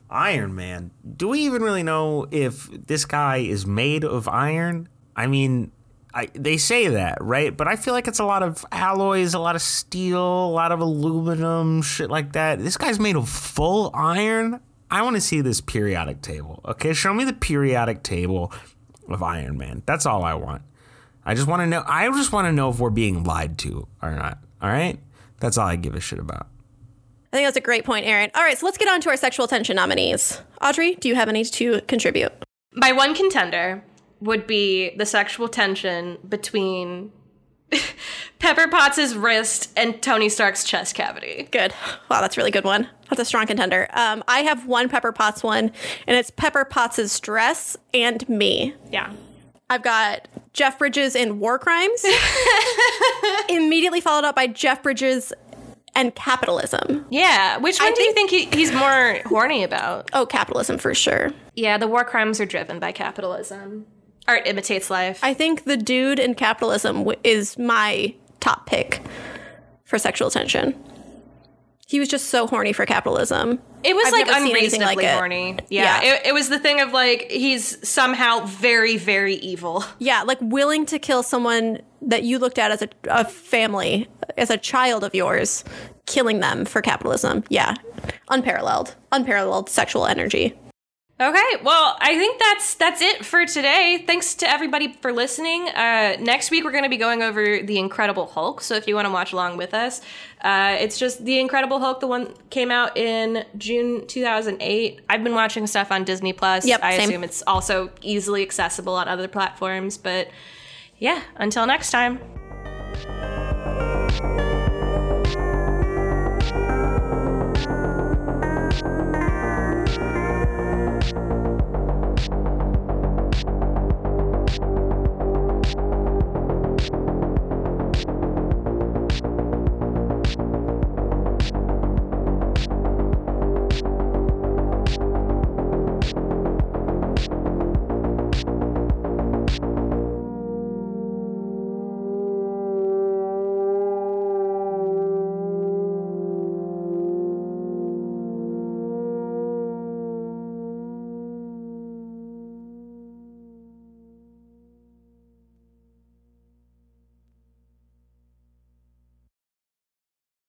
Iron Man. Do we even really know if this guy is made of iron? I mean, I, they say that, right? But I feel like it's a lot of alloys, a lot of steel, a lot of aluminum, shit like that. This guy's made of full iron. I want to see this periodic table. Okay, show me the periodic table of Iron Man. That's all I want. I just want to know. I just want to know if we're being lied to or not. All right, that's all I give a shit about. I think that's a great point, Aaron. All right, so let's get on to our sexual tension nominees. Audrey, do you have any to contribute? My one contender would be the sexual tension between [LAUGHS] Pepper Potts' wrist and Tony Stark's chest cavity. Good. Wow, that's a really good one. That's a strong contender. Um, I have one Pepper Potts one, and it's Pepper Potts' dress and me. Yeah. I've got Jeff Bridges in War Crimes, [LAUGHS] immediately followed up by Jeff Bridges and capitalism. Yeah. Which one do you think he, he's more horny about? Oh, capitalism for sure. Yeah, the war crimes are driven by capitalism. Art imitates life. I think the dude in capitalism w- is my top pick for sexual tension. He was just so horny for capitalism. It was I've like never seen anything unreasonably like horny. Yeah. Yeah. It, it was the thing of like he's somehow very, very evil. [LAUGHS] Yeah, like willing to kill someone that you looked at as a, a family, as a child of yours, killing them for capitalism. Yeah, unparalleled, unparalleled sexual energy. Okay, well, I think that's that's it for today. Thanks to everybody for listening. Uh, next week we're going to be going over the Incredible Hulk. So if you want to watch along with us, uh, it's just the Incredible Hulk. The one came out in June 2008. I've been watching stuff on Disney Plus. Yep, I same. assume it's also easily accessible on other platforms. But yeah, until next time.